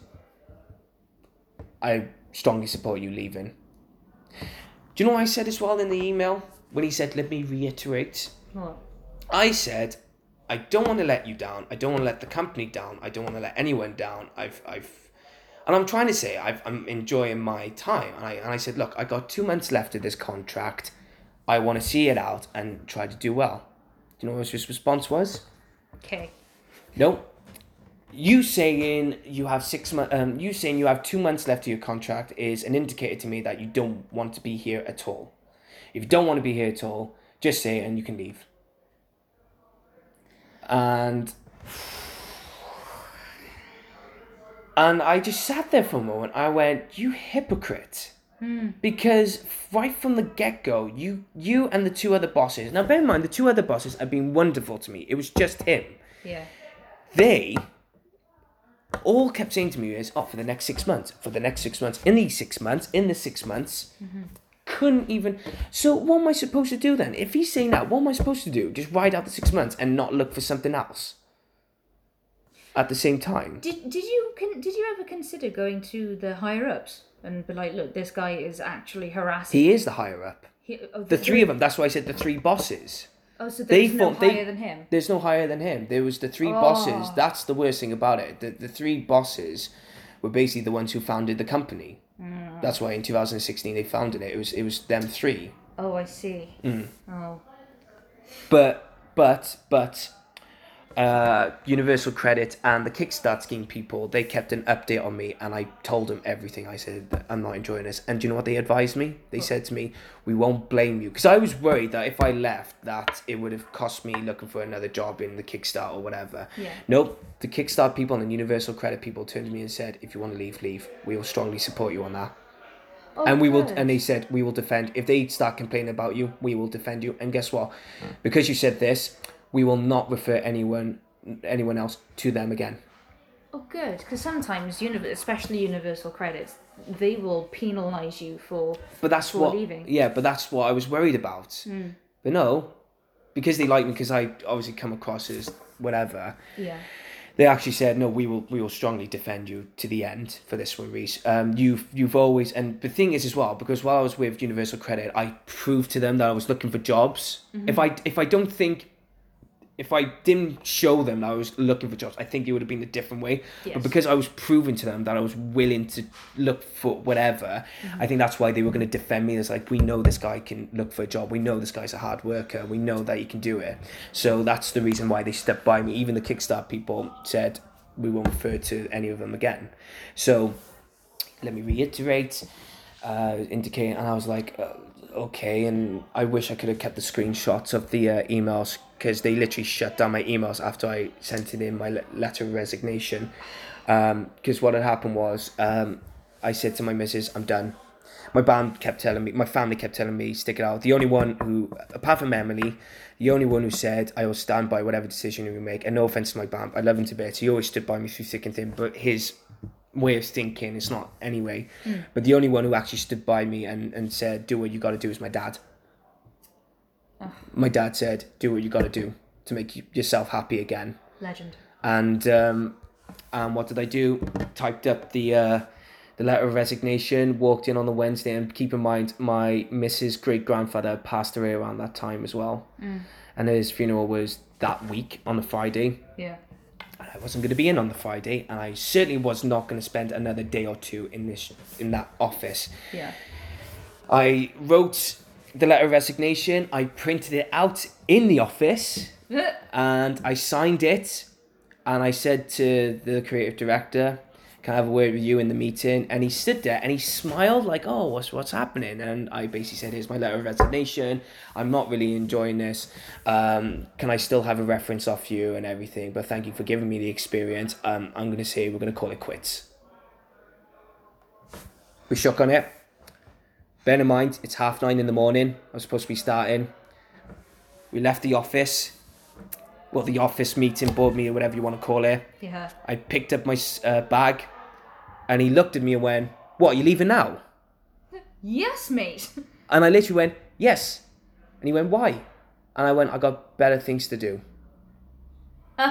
I strongly support you leaving." Do you know what I said as well in the email when he said, "Let me reiterate"? What? I said, I don't want to let you down. I don't want to let the company down. I don't want to let anyone down. I've, I've, and I'm trying to say I've, I'm enjoying my time. And I, and I said, look, I got two months left of this contract. I want to see it out and try to do well. Do you know what his response was? Okay. No. You saying you have six months, um, you saying you have two months left of your contract is an indicator to me that you don't want to be here at all. If you don't want to be here at all, just say it and you can leave. And and I just sat there for a moment. I went, "You hypocrite." Hmm. Because right from the get go, you you and the two other bosses. Now, bear in mind, the two other bosses have been wonderful to me. It was just him Yeah. they all kept saying to me is, oh, for the next six months, for the next six months, in these six months, in the six months, mm-hmm. couldn't even. So what am I supposed to do then? If he's saying that, what am I supposed to do? Just ride out the six months and not look for something else at the same time? Did Did you Did you ever consider going to the higher ups and be like, look, this guy is actually harassing. He is the higher up. He- oh, The three of them. That's why I said the three bosses. Oh, so They there's no they- higher than him. There's no higher than him. There was the three bosses. Oh. That's the worst thing about it. The the three bosses were basically the ones who founded the company. Mm. That's why in 2016 they founded it. It was it was them three. Oh, I see. Mm. Oh, But but but uh, Universal Credit and the Kickstart scheme people they kept an update on me, and I told them everything. I said I'm not enjoying this, and do you know what they advised me? They said to me, "We won't blame you," because I was worried that if I left, that it would have cost me looking for another job in the Kickstart or whatever. Yeah. Nope. The Kickstart people and the Universal Credit people turned to me and said, "If you want to leave, leave. We will strongly support you on that." oh and we will and they said we will defend if they start complaining about you we will defend you and guess what because you said this we will not refer anyone anyone else to them again Oh, good. Because sometimes, especially universal credits, they will penalize you for But that's for what. leaving. Yeah, but that's what I was worried about. But no, because they like me, because I obviously come across as whatever. yeah They actually said, no, we will, we will strongly defend you to the end for this one, Rhys. Um, you've, you've always, and the thing is as well, because while I was with Universal Credit, I proved to them that I was looking for jobs. If I, if I don't think, if I didn't show them that I was looking for jobs, I think it would have been a different way. Yes. But because I was proving to them that I was willing to look for whatever, I think that's why they were going to defend me. It's like, we know this guy can look for a job. We know this guy's a hard worker. We know that he can do it. So that's the reason why they stepped by me. Even the Kickstart people said, we won't refer to any of them again. So let me reiterate, uh, indicate, and I was like, uh, okay. And I wish I could have kept the screenshots of the uh, emails because they literally shut down my emails after I sent it in my letter of resignation. Because what had happened was, um, I said to my missus, I'm done. My band kept telling me, my family kept telling me, stick it out. The only one who, apart from Emily, the only one who said, I will stand by whatever decision you make. And no offense to my band, I love him to bits. He always stood by me through thick and thin, but his way of thinking is not anyway. But the only one who actually stood by me and, and said, do what you got to do is my dad. My dad said, do what you got to do to make you, yourself happy again legend and um, and what did I do? Typed up the uh, the letter of resignation. Walked in on the Wednesday, and keep in mind my Mrs. great grandfather passed away around that time as well, and his funeral was that week on the Friday. yeah And I wasn't going to be in on the Friday, and I certainly was not going to spend another day or two in this in that office. yeah I wrote the letter of resignation. I printed it out in the office and I signed it. And I said to the creative director, "Can I have a word with you in the meeting?" And he stood there and he smiled like, "Oh, what's what's happening?" And I basically said, "Here's my letter of resignation. I'm not really enjoying this. Um, can I still have a reference off you and everything? But thank you for giving me the experience. Um, I'm gonna say we're gonna call it quits." We shook on it. Bear in mind, it's half nine in the morning. I'm supposed to be starting. We left the office. Well, the office meeting, board meeting, whatever you want to call it. yeah I picked up my uh, bag, and he looked at me and went, "What? Are you leaving now?" yes mate And I literally went, "Yes." And he went, "Why?" And I went, "I got better things to do."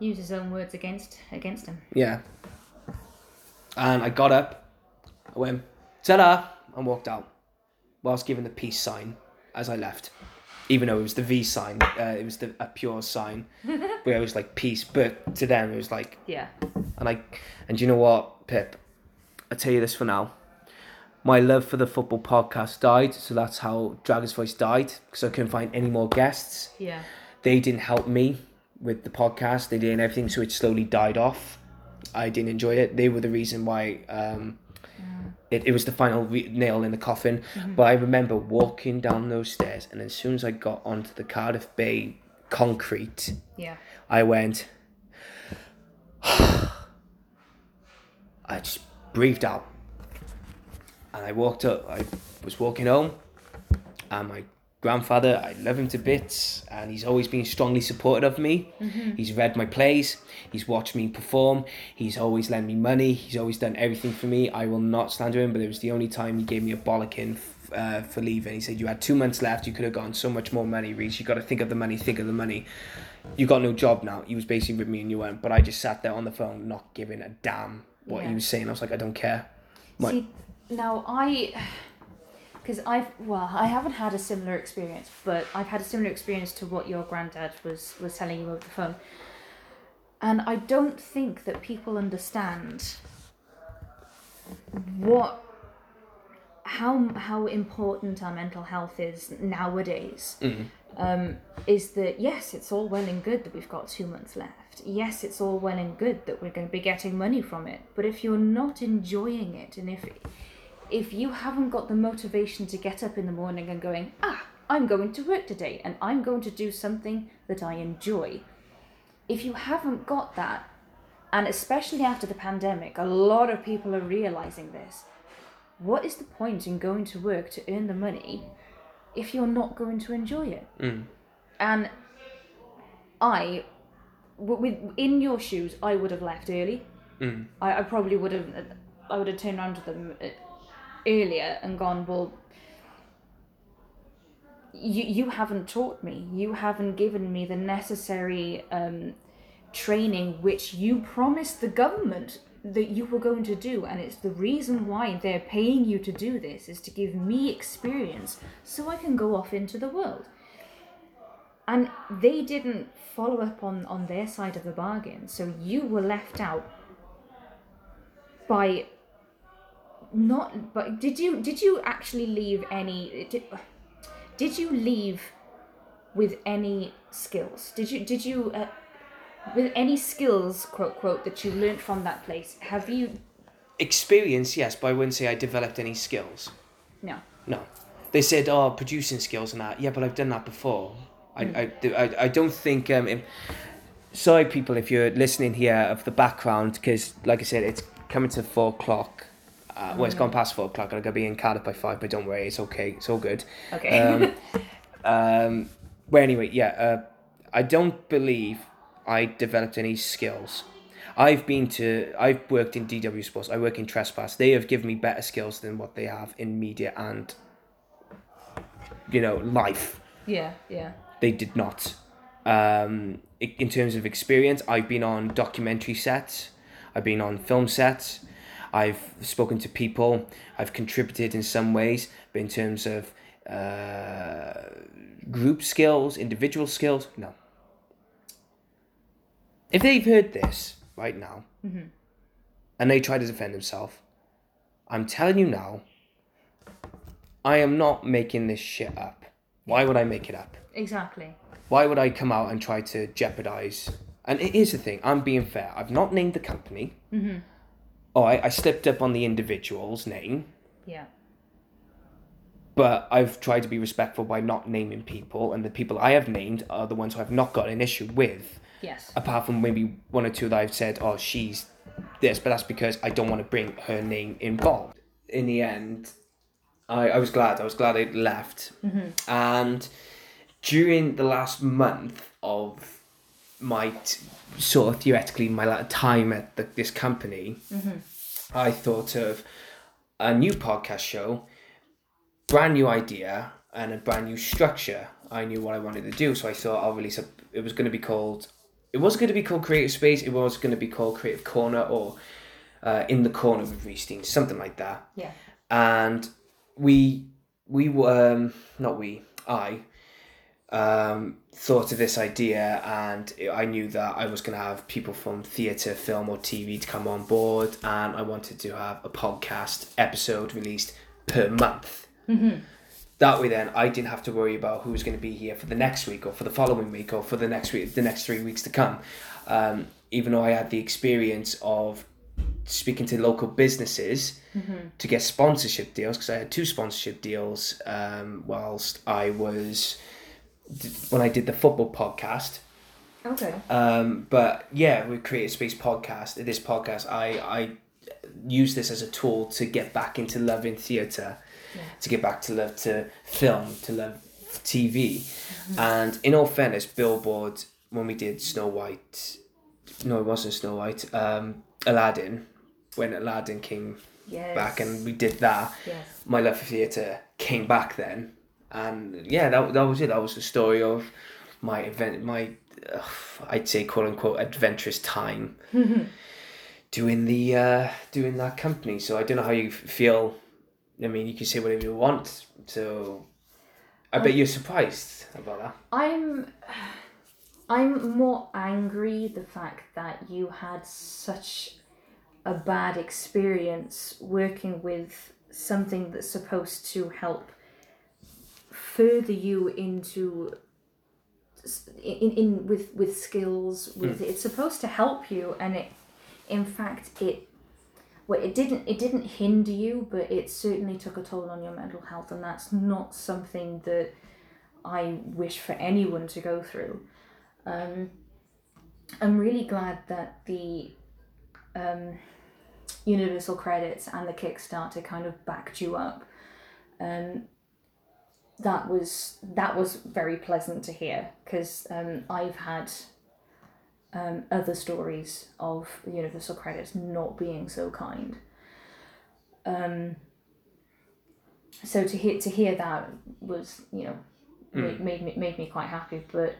use his own words against against him Yeah. And I got up, I went, ta and walked out whilst giving the peace sign as I left. Even though it was the V sign, uh, it was the a pure sign where it was like peace, but to them it was like, yeah and I, and you know what, Pip? I tell you this for now. My love for the football podcast died, so that's how Dragon's Voice died because I couldn't find any more guests yeah they didn't help me with the podcast. They didn't everything, so it slowly died off. I didn't enjoy it. They were the reason why um, it, it was the final re- nail in the coffin. Mm-hmm. But I remember walking down those stairs, and as soon as I got onto the Cardiff Bay concrete, yeah I went. I just breathed out, and I walked up. I was walking home, and my grandfather, I love him to bits, and he's always been strongly supportive of me. He's read my plays, he's watched me perform, he's always lent me money, he's always done everything for me. I will not slander him, but it was the only time he gave me a bollocking uh, for leaving. He said, You had two months left, you could have gotten so much more money, Rhys. You got to think of the money, think of the money. You got no job now. He was basically with me and you went, but I just sat there on the phone, not giving a damn what Yeah. he was saying. I was like, I don't care. My- See, now I, because I've well, I haven't had a similar experience, but I've had a similar experience to what your granddad was was telling you over the phone, and I don't think that people understand what how how important our mental health is nowadays. Um, is that yes, it's all well and good that we've got two months left. Yes, it's all well and good that we're going to be getting money from it. But if you're not enjoying it, and if if you haven't got the motivation to get up in the morning and going, ah, I'm going to work today and I'm going to do something that I enjoy. If you haven't got that, and especially after the pandemic, a lot of people are realizing this. What is the point in going to work to earn the money if you're not going to enjoy it? And I, with in your shoes, I would have left early. I, I probably would have. I would have turned around to them uh, earlier and gone, well, you you haven't taught me. You haven't given me the necessary um, training which you promised the government that you were going to do, and it's the reason why they're paying you to do this is to give me experience so I can go off into the world. And they didn't follow up on on their side of the bargain, so you were left out by not but did you did you actually leave any did, did you leave with any skills did you did you uh, with any skills quote quote that you learned from that place have you Experience, yes, but I wouldn't say I developed any skills. no No. They said, oh, producing skills and that. Yeah, but I've done that before. I, I, do- I, I don't think. Um, if, sorry, people, if you're listening here of the background, because, like I said, it's coming to four o'clock. Uh, well, it's gone past four o'clock. I'm to be in Cardiff by five, but don't worry, it's okay. It's all good. okay Um, um, well, anyway, yeah, uh, I don't believe I developed any skills. I've been to, I've worked in DW Sports. I work in Trespass. They have given me better skills than what they have in media and, you know, life. yeah yeah They did not. Um, in terms of experience, I've been on documentary sets. I've been on film sets. I've spoken to people. I've contributed in some ways, but in terms of uh, group skills, individual skills, no. If they've heard this right now, and they try to defend themselves, I'm telling you now, I am not making this shit up. Why would I make it up? exactly Why would I come out and try to jeopardize? And it is the thing. I'm being fair. I've not named the company. Mm-hmm. Oh, I, I slipped up on the individual's name, yeah but I've tried to be respectful by not naming people, and the people I have named are the ones who I've not got an issue with. yes Apart from maybe one or two that I've said, "Oh, she's this," but that's because I don't want to bring her name involved. In the end, I, I was glad. I was glad I left. Mm-hmm. And during the last month of my t- sort of theoretically my time at the, this company, I thought of a new podcast show, brand new idea, and a brand new structure. I knew what I wanted to do, so I thought I'll release a. It was going to be called. It was going to be called Creative Space. It was going to be called Creative Corner or uh, In the Corner with Reestein, something like that yeah and we we were um, not we I um, thought of this idea and I knew that I was going to have people from theatre, film or TV to come on board and I wanted to have a podcast episode released per month. That way then I didn't have to worry about who was going to be here for the next week or for the following week or for the next week, the next three weeks to come. Um, even though I had the experience of speaking to local businesses to get sponsorship deals because I had two sponsorship deals um, whilst I was when I did the football podcast. okay. Um, but yeah, with Creative Space podcast, this podcast, I I use this as a tool to get back into loving theatre, to get back to love to film, to love TV, and in all fairness, Billboard when we did Snow White, no, it wasn't Snow White, um, Aladdin, when Aladdin came yes. back and we did that yes. my love for theatre came back then, and yeah, that that was it. That was the story of my event, my uh, I'd say quote unquote adventurous time doing the uh, doing that company. So I don't know how you feel. I mean, you can say whatever you want. So I bet you're surprised about that. I'm I'm more angry the fact that you had such a bad experience working with something that's supposed to help further you into in, in with with skills with it's supposed to help you and it in fact it well it didn't it didn't hinder you but it certainly took a toll on your mental health and that's not something that I wish for anyone to go through. Um, I'm really glad that the um, Universal credits and the Kickstarter kind of backed you up. Um, that was that was very pleasant to hear because um, I've had um, other stories of the Universal credits not being so kind. Um, so to hear to hear that was you know made, made me made me quite happy, but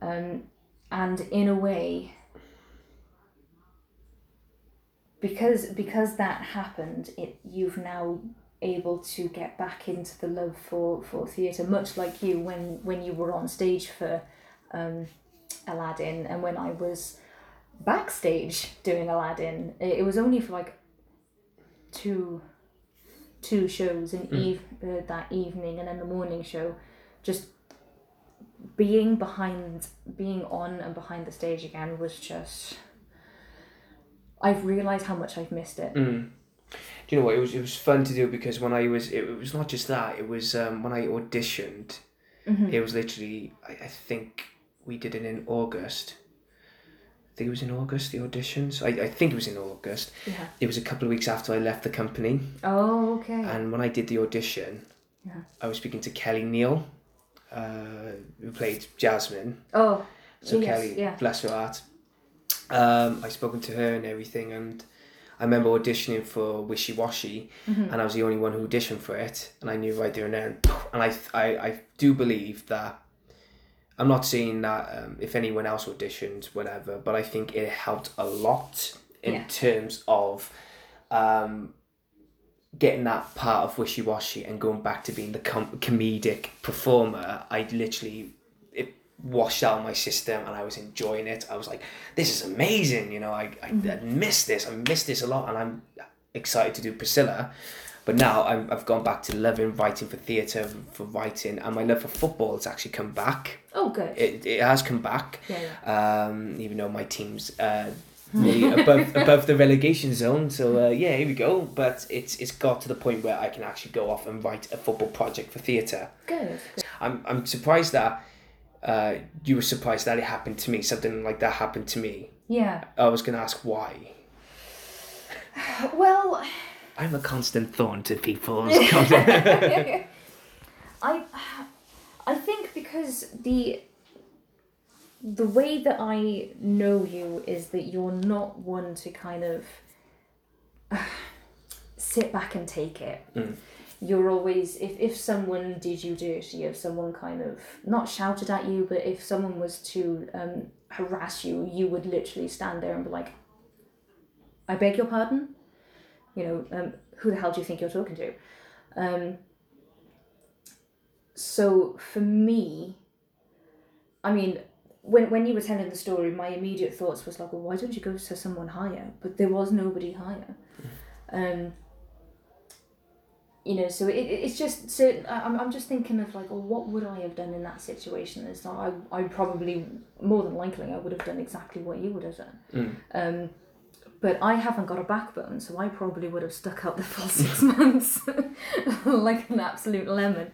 um, and in a way because because that happened, it you've now able to get back into the love for for theatre, much like you when when you were on stage for um, Aladdin, and when I was backstage doing Aladdin. It, was only for like two two shows in eve uh, that evening, and then the morning show, just being behind being on and behind the stage again was just I've realized how much I've missed it. Mm. Do you know what? It was it was fun to do because when I was it, was not just that. It was um, when I auditioned. It was literally I, I think we did it in August. I think it was in August the auditions. I, I think it was in August. Yeah. It was a couple of weeks after I left the company, Oh, okay. and when I did the audition, Yeah. I was speaking to Kelly Neal, uh, who played Jasmine. oh, So yes, Kelly, yeah. bless her heart. Um, I spoken to her and everything, and I remember auditioning for Wishy Washy, Mm-hmm. and I was the only one who auditioned for it, and I knew right there and then. And I, I, I do believe that. I'm not saying that um, if anyone else auditioned, whatever, but I think it helped a lot in Yeah. terms of um, getting that part of wishy washy and going back to being the com- comedic performer. I literally it washed out of my system and I was enjoying it. I was like, this is amazing. You know, I I, I miss this. I miss this a lot, and I'm excited to do Priscilla. But now I'm, I've gone back to loving writing for theatre, for writing, and my love for football has actually come back oh, good. it, it has come back. Yeah, Um, even though my team's uh, really above above the relegation zone, so uh, yeah, here we go. But it's it's got to the point where I can actually go off and write a football project for theatre. good. I'm I'm surprised that uh, you were surprised that it happened to me. Something like that happened to me. Yeah. I was gonna ask why. Well, I'm a constant thorn to people's. I I think because the the way that I know you is that you're not one to kind of sit back and take it. You're always if if someone did you dirty, if someone kind of not shouted at you, but if someone was to um, harass you, you would literally stand there and be like, "I beg your pardon," you know, um, who the hell do you think you're talking to? Um, so for me, I mean, when when you were telling the story, my immediate thoughts was like, well, why don't you go to someone higher? But there was nobody higher. Um, you know, so it, it- it's just so I'm I'm just thinking of like, well, what would I have done in that situation? Like I I probably more than likely I would have done exactly what you would have done. Um, but I haven't got a backbone, so I probably would have stuck out the full six months like an absolute lemon.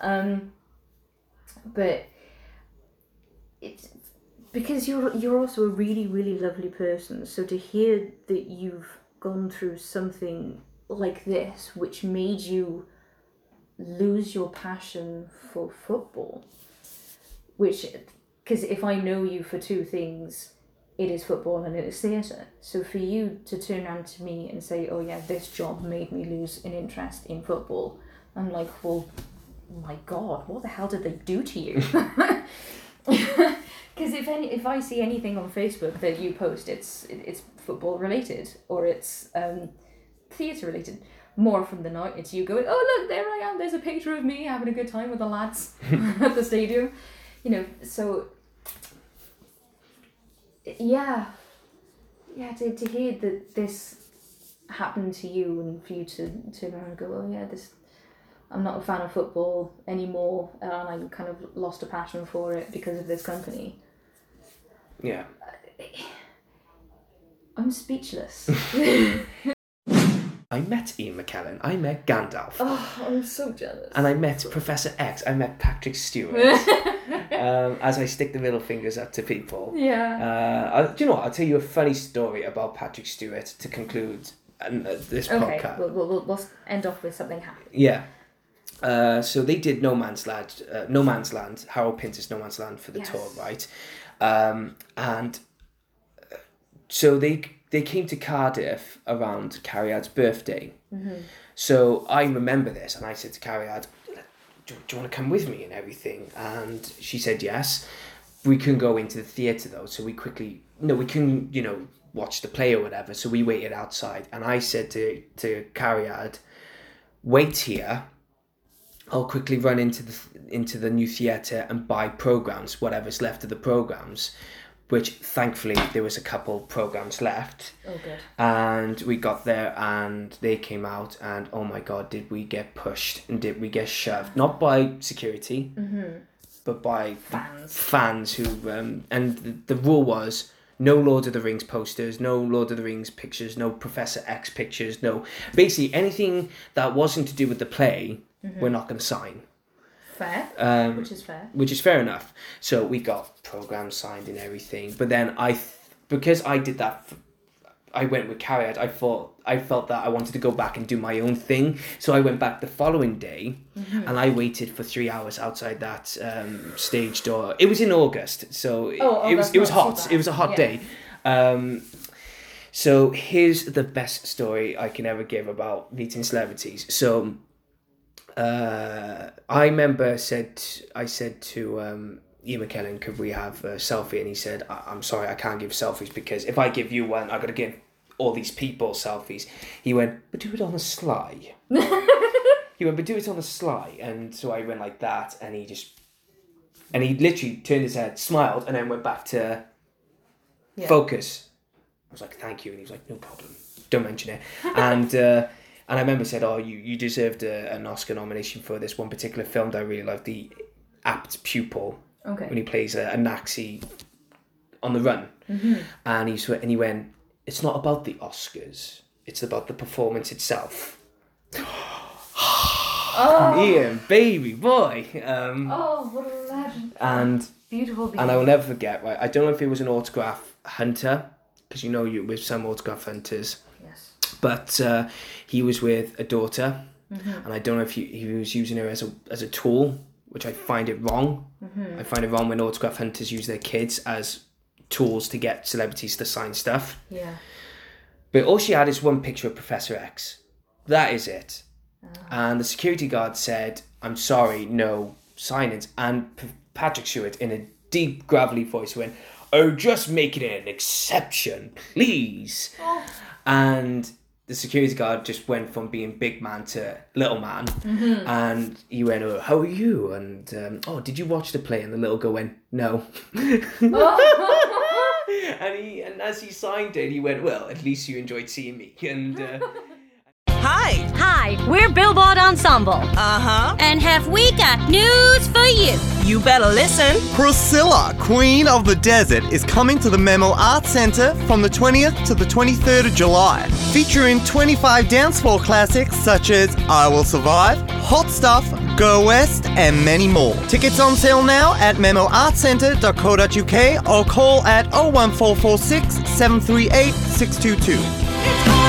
Um, but it's because you're you're also a really really lovely person. So to hear that you've gone through something like this, which made you lose your passion for football, which because if I know you for two things, it is football and it is theatre. So for you to turn around to me and say, "Oh yeah, this job made me lose an interest in football," I'm like, "Well, my God, what the hell did they do to you?" Because if any, if I see anything on Facebook that you post, it's it's football related or it's um, theatre related. More often than not, it's you going, "Oh look, there I am. There's a picture of me having a good time with the lads at the stadium," you know. So yeah yeah to, to hear that this happened to you and for you to turn around and go oh yeah this i'm not a fan of football anymore and i kind of lost a passion for it because of this company yeah. i'm speechless I met Ian McKellen. I met Gandalf. oh i'm so jealous And I met Professor X. I met Patrick Stewart. um, as I stick the middle fingers up to people. yeah Uh, I, do you know what? I'll tell you a funny story about Patrick Stewart to conclude um, uh, this okay podcast. we'll, we'll, we'll, we'll end off with something happy Yeah. Uh, so they did No Man's Land, uh, No Man's Land, Harold Pinter's No Man's Land for the Yes. tour, right? Um, and uh, so they they came to Cardiff around Cariad's birthday. Mm-hmm. So I remember this, and I said to Cariad, do, do you want to come with me and everything? And she said yes. We couldn't go into the theatre though, so we quickly no, we couldn't you know watch the play or whatever. So we waited outside, and I said to to Cariad, wait here. I'll quickly run into the into the new theatre and buy programs, whatever's left of the programs, which thankfully there was a couple programs left. Oh, good. and we got there and they came out and oh my god did we get pushed and did we get shoved? Not by security but by Fans. fans who um, and the, the rule was no Lord of the Rings posters, no Lord of the Rings pictures, no Professor X pictures, no basically anything that wasn't to do with the play, we're not going to sign Fair. Um, Which is fair. which is fair enough. So we got programs signed and everything. But then I, th- because I did that, f- I went with Cariad. I thought I felt that I wanted to go back and do my own thing. So I went back the following day, Mm-hmm. and I waited for three hours outside that um, stage door. It was in August, so it- Oh, oh, it was it was not so hot. It was a hot Yeah. day. Um, so here's the best story I can ever give about meeting celebrities. So uh, I remember said I said to um, Ian McKellen, could we have a selfie? And he said, I- I'm sorry, I can't give selfies because if I give you one, I got to give all these people selfies. He went, but do it on the sly. he went, but do it on the sly. And so I went like that, and he just, and he literally turned his head, smiled, and then went back to Yeah. focus. I was like, thank you, and he was like, no problem, don't mention it. and uh, and I remember said, oh, you you deserved a, an Oscar nomination for this one particular film that I really loved, the Apt Pupil, Okay. when he plays a, a Nazi on the run, and he and he went, it's not about the Oscars, it's about the performance itself. oh. Ian, baby boy, um, Oh, what a legend. and Beautiful. and I will never forget. Right, I don't know if it was an autograph hunter, because you know you with some autograph hunters. But uh, he was with a daughter, mm-hmm. and I don't know if he, he was using her as a as a tool, which I find it wrong. Mm-hmm. I find it wrong when autograph hunters use their kids as tools to get celebrities to sign stuff. Yeah. But all she had is one picture of Professor X. That is it. Ah. And the security guard said, I'm sorry, no signings. And P- Patrick Stewart, in a deep, gravelly voice, went, Oh, just make it an exception, please. Oh. And the security guard just went from being big man to little man. And he went, Oh, how are you? And, um, Oh, did you watch the play? And the little girl went, No. and he and as he signed it, he went, "Well, at least you enjoyed seeing me." And uh, Hi. Hi, we're Billboard Ensemble. Uh huh. And have we got news for you? You better listen. Priscilla, Queen of the Desert, is coming to the Memo Arts Centre from the 20th to the 23rd of July, featuring 25 dance floor classics such as I Will Survive, Hot Stuff, Go West, and many more. Tickets on sale now at memoartcentre.co.uk or call at 01446 738 622. It's gonna